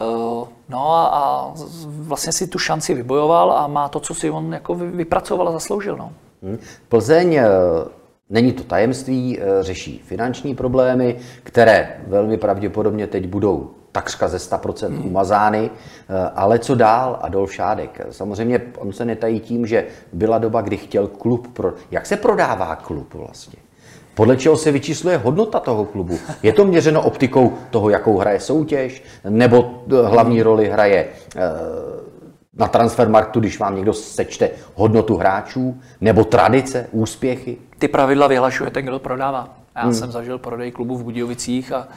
[SPEAKER 3] Uh, no a, a, vlastně si tu šanci vybojoval a má to, co si on jako vypracoval a zasloužil. No.
[SPEAKER 2] Hmm. Plzeň eh, Není to tajemství, eh, řeší finanční problémy, které velmi pravděpodobně teď budou takřka ze 100% hmm. umazány, eh, ale co dál? Adolf Šádek. Samozřejmě on se netají tím, že byla doba, kdy chtěl klub. Pro... Jak se prodává klub vlastně? Podle čeho se vyčísluje hodnota toho klubu? Je to měřeno optikou toho, jakou hraje soutěž, nebo eh, hlavní roli hraje na transfermarktu, když vám někdo sečte hodnotu hráčů, nebo tradice, úspěchy?
[SPEAKER 3] Ty pravidla vyhlašuje ten, kdo prodává. Já hmm. jsem zažil prodej klubu v Budějovicích a,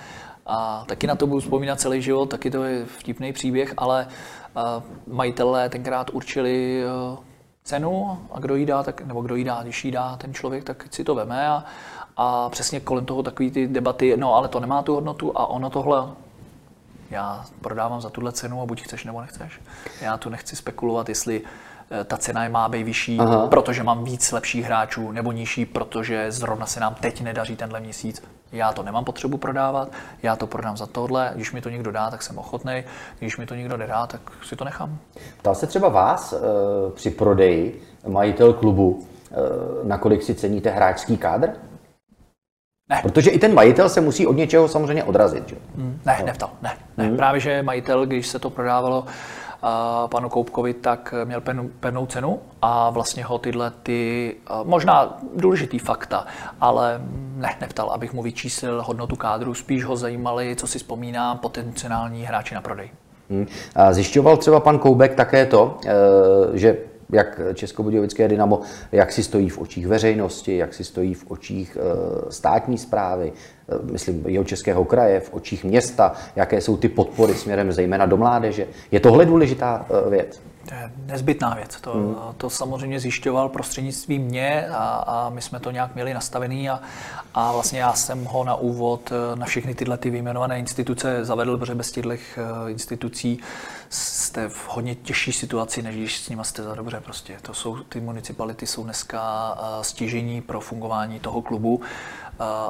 [SPEAKER 3] a taky na to budu vzpomínat celý život, taky to je vtipný příběh, ale uh, majitelé tenkrát určili uh, cenu a kdo jí dá, tak, nebo kdo jí dá, když jí dá ten člověk, tak si to veme a, a přesně kolem toho takový ty debaty, no ale to nemá tu hodnotu a ono tohle já prodávám za tuhle cenu a buď chceš nebo nechceš. Já tu nechci spekulovat, jestli eh, ta cena je má být vyšší, Aha. protože mám víc lepších hráčů, nebo nižší, protože zrovna se nám teď nedaří tenhle měsíc. Já to nemám potřebu prodávat, já to prodám za tohle, když mi to někdo dá, tak jsem ochotný, když mi to někdo nedá, tak si to nechám.
[SPEAKER 2] Ptal se třeba vás e, při prodeji majitel klubu, e, nakolik si ceníte hráčský kádr? Ne. Protože i ten majitel se musí od něčeho samozřejmě odrazit. Že?
[SPEAKER 3] Hmm. Ne, no. nevtal, ne. ne. Hmm. Právě, že majitel, když se to prodávalo uh, panu Koupkovi, tak měl pen, pevnou cenu a vlastně ho tyhle ty, uh, možná důležitý fakta, ale ne, neptal, abych mu vyčíslil hodnotu kádru, spíš ho zajímali, co si vzpomíná potenciální hráči na prodej.
[SPEAKER 2] Hmm. A zjišťoval třeba pan Koubek také to, uh, že jak Českobudějovické Dynamo, jak si stojí v očích veřejnosti, jak si stojí v očích eh, státní zprávy, myslím jeho českého kraje, v očích města, jaké jsou ty podpory směrem zejména do mládeže. Je tohle důležitá eh, věc?
[SPEAKER 3] To je nezbytná věc. To, hmm. to samozřejmě zjišťoval prostřednictvím mě a, a my jsme to nějak měli nastavený a, a vlastně já jsem ho na úvod na všechny tyhle ty vyjmenované instituce zavedl, protože bez těchto institucí jste v hodně těžší situaci, než když s nimi jste za dobře. Prostě. To jsou, ty municipality jsou dneska stěžení pro fungování toho klubu,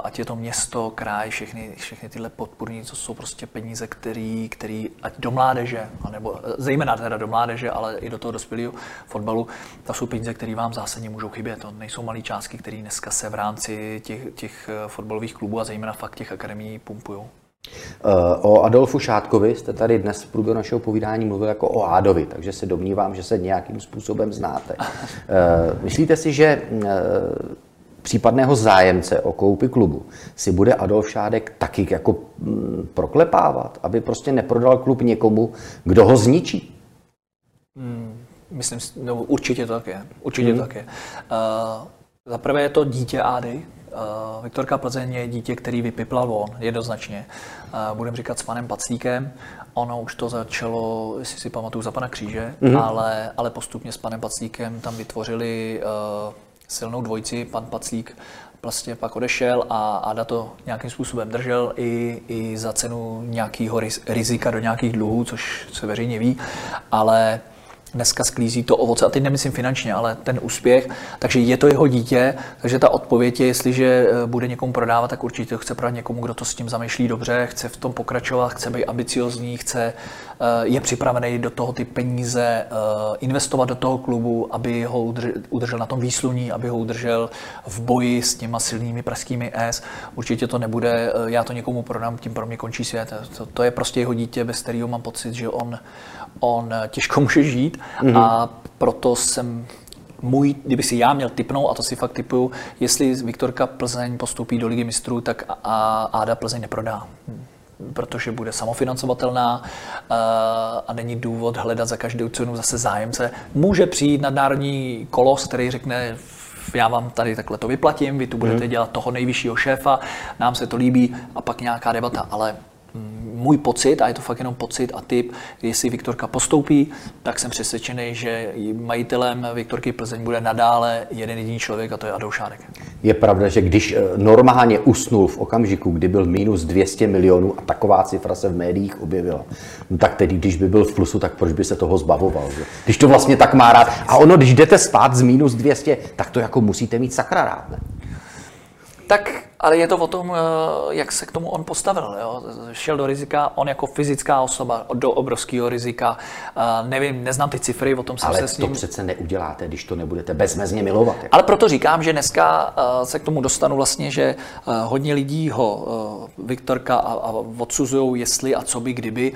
[SPEAKER 3] ať je to město, kraj, všechny, všechny tyhle podpůrní, co jsou prostě peníze, který, který ať do mládeže, anebo zejména teda do mládeže, ale i do toho dospělého fotbalu, to jsou peníze, které vám zásadně můžou chybět. To nejsou malé částky, které dneska se v rámci těch, těch fotbalových klubů a zejména fakt těch akademií pumpují.
[SPEAKER 2] Eh, o Adolfu Šátkovi jste tady dnes v průběhu našeho povídání mluvil jako o Ádovi, takže se domnívám, že se nějakým způsobem znáte. Eh, myslíte si, že eh, případného zájemce o koupy klubu si bude Adolf Šádek taky jako mm, proklepávat, aby prostě neprodal klub někomu, kdo ho zničí?
[SPEAKER 3] Hmm, myslím, no, určitě to tak je. Určitě hmm. to tak je. Uh, za prvé je to dítě Ády, Uh, Viktorka Plzeň je dítě, který vypiplal von, jednoznačně. Uh, budeme říkat s panem Paclíkem. Ono už to začalo, jestli si pamatuju, za pana Kříže, mm-hmm. ale, ale postupně s panem Paclíkem tam vytvořili uh, silnou dvojici. Pan Paclík vlastně pak odešel a Ada to nějakým způsobem držel i, i za cenu nějakého rizika do nějakých dluhů, což se veřejně ví, ale dneska sklízí to ovoce, a teď nemyslím finančně, ale ten úspěch, takže je to jeho dítě, takže ta odpověď je, jestliže eh, bude někomu prodávat, tak určitě chce prodat někomu, kdo to s tím zamýšlí dobře, chce v tom pokračovat, chce být ambiciozní, chce, eh, je připravený do toho ty peníze eh, investovat do toho klubu, aby ho udržel na tom výsluní, aby ho udržel v boji s těma silnými pražskými S. Určitě to nebude, já to někomu prodám, tím pro mě končí svět. To, to je prostě jeho dítě, bez kterého mám pocit, že on on těžko může žít mm-hmm. a proto jsem můj, kdyby si já měl typnout, a to si fakt typuju, jestli Viktorka Plzeň postoupí do ligy mistrů, tak a Áda Plzeň neprodá. Protože bude samofinancovatelná eh, a není důvod hledat za každou cenu zase zájemce. Může přijít nadnárodní kolos, který řekne, já vám tady takhle to vyplatím, vy tu budete dělat toho nejvyššího šéfa, nám se to líbí a pak nějaká debata, ale můj pocit, a je to fakt jenom pocit a typ, jestli Viktorka postoupí, tak jsem přesvědčený, že majitelem Viktorky Plzeň bude nadále jeden jediný člověk a to je Adolf Šárek.
[SPEAKER 2] Je pravda, že když eh, normálně usnul v okamžiku, kdy byl minus 200 milionů a taková cifra se v médiích objevila, no tak tedy, když by byl v plusu, tak proč by se toho zbavoval? Že? Když to vlastně tak má rád. A ono, když jdete spát z minus 200, tak to jako musíte mít sakra rád, ne?
[SPEAKER 3] Tak, ale je to o tom, eh, jak se k tomu on postavil. Jo? Šel do rizika, on jako fyzická osoba do obrovského rizika. Eh, nevím, neznám ty cifry, o tom jsem
[SPEAKER 2] Ale
[SPEAKER 3] se s ním...
[SPEAKER 2] to přece neuděláte, když to nebudete bezmezně milovat. Jako.
[SPEAKER 3] Ale proto říkám, že dneska eh, se k tomu dostanu vlastně, že hodně lidí ho Viktorka a, a odsuzují, jestli a co by, kdyby.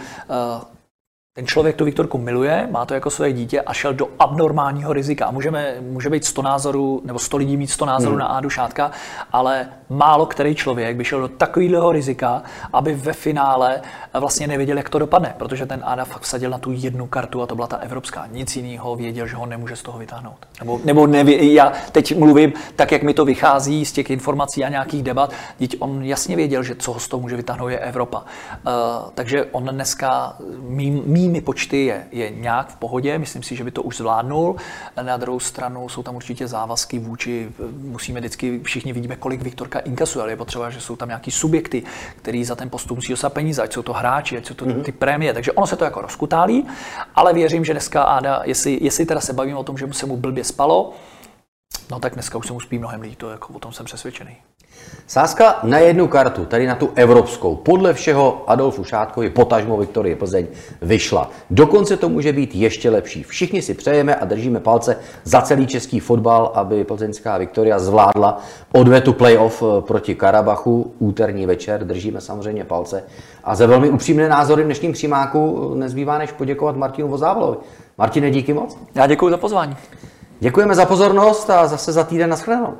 [SPEAKER 3] Ten člověk tu Viktorku miluje, má to jako své dítě a šel do abnormálního rizika. A můžeme, může být 100 názorů, nebo 100 lidí mít 100 názorů hmm. na Ádu Šátka, ale málo který člověk by šel do takového rizika, aby ve finále vlastně nevěděl, jak to dopadne, protože ten Áda fakt vsadil na tu jednu kartu a to byla ta evropská. Nic jiného věděl, že ho nemůže z toho vytáhnout. Nebo, nebo nevě, já teď mluvím tak, jak mi to vychází z těch informací a nějakých debat. Teď on jasně věděl, že co ho z toho může vytáhnout je Evropa. Uh, takže on dneska mý, mými počty je, je nějak v pohodě, myslím si, že by to už zvládnul. Na druhou stranu jsou tam určitě závazky vůči, musíme vždycky, všichni vidíme, kolik Viktorka inkasuje, ale je potřeba, že jsou tam nějaký subjekty, který za ten postup musí dostat peníze, ať jsou to hráči, ať jsou to mm-hmm. ty prémie. Takže ono se to jako rozkutálí, ale věřím, že dneska Áda, jestli, jestli teda se bavíme o tom, že se mu blbě spalo, no tak dneska už se mu spí mnohem líp, to jako o tom jsem přesvědčený.
[SPEAKER 2] Sázka na jednu kartu, tady na tu evropskou, podle všeho Adolfu Šátkovi, potažmo Viktorie Plzeň, vyšla. Dokonce to může být ještě lepší. Všichni si přejeme a držíme palce za celý český fotbal, aby plzeňská Viktoria zvládla odvetu playoff eh, proti Karabachu úterní večer. Držíme samozřejmě palce. A za velmi upřímné názory v dnešním přímáku eh, nezbývá než poděkovat Martinu Vozávalovi. Martine, díky moc.
[SPEAKER 3] Já děkuji za pozvání.
[SPEAKER 2] Děkujeme za pozornost a zase za týden nashledanou.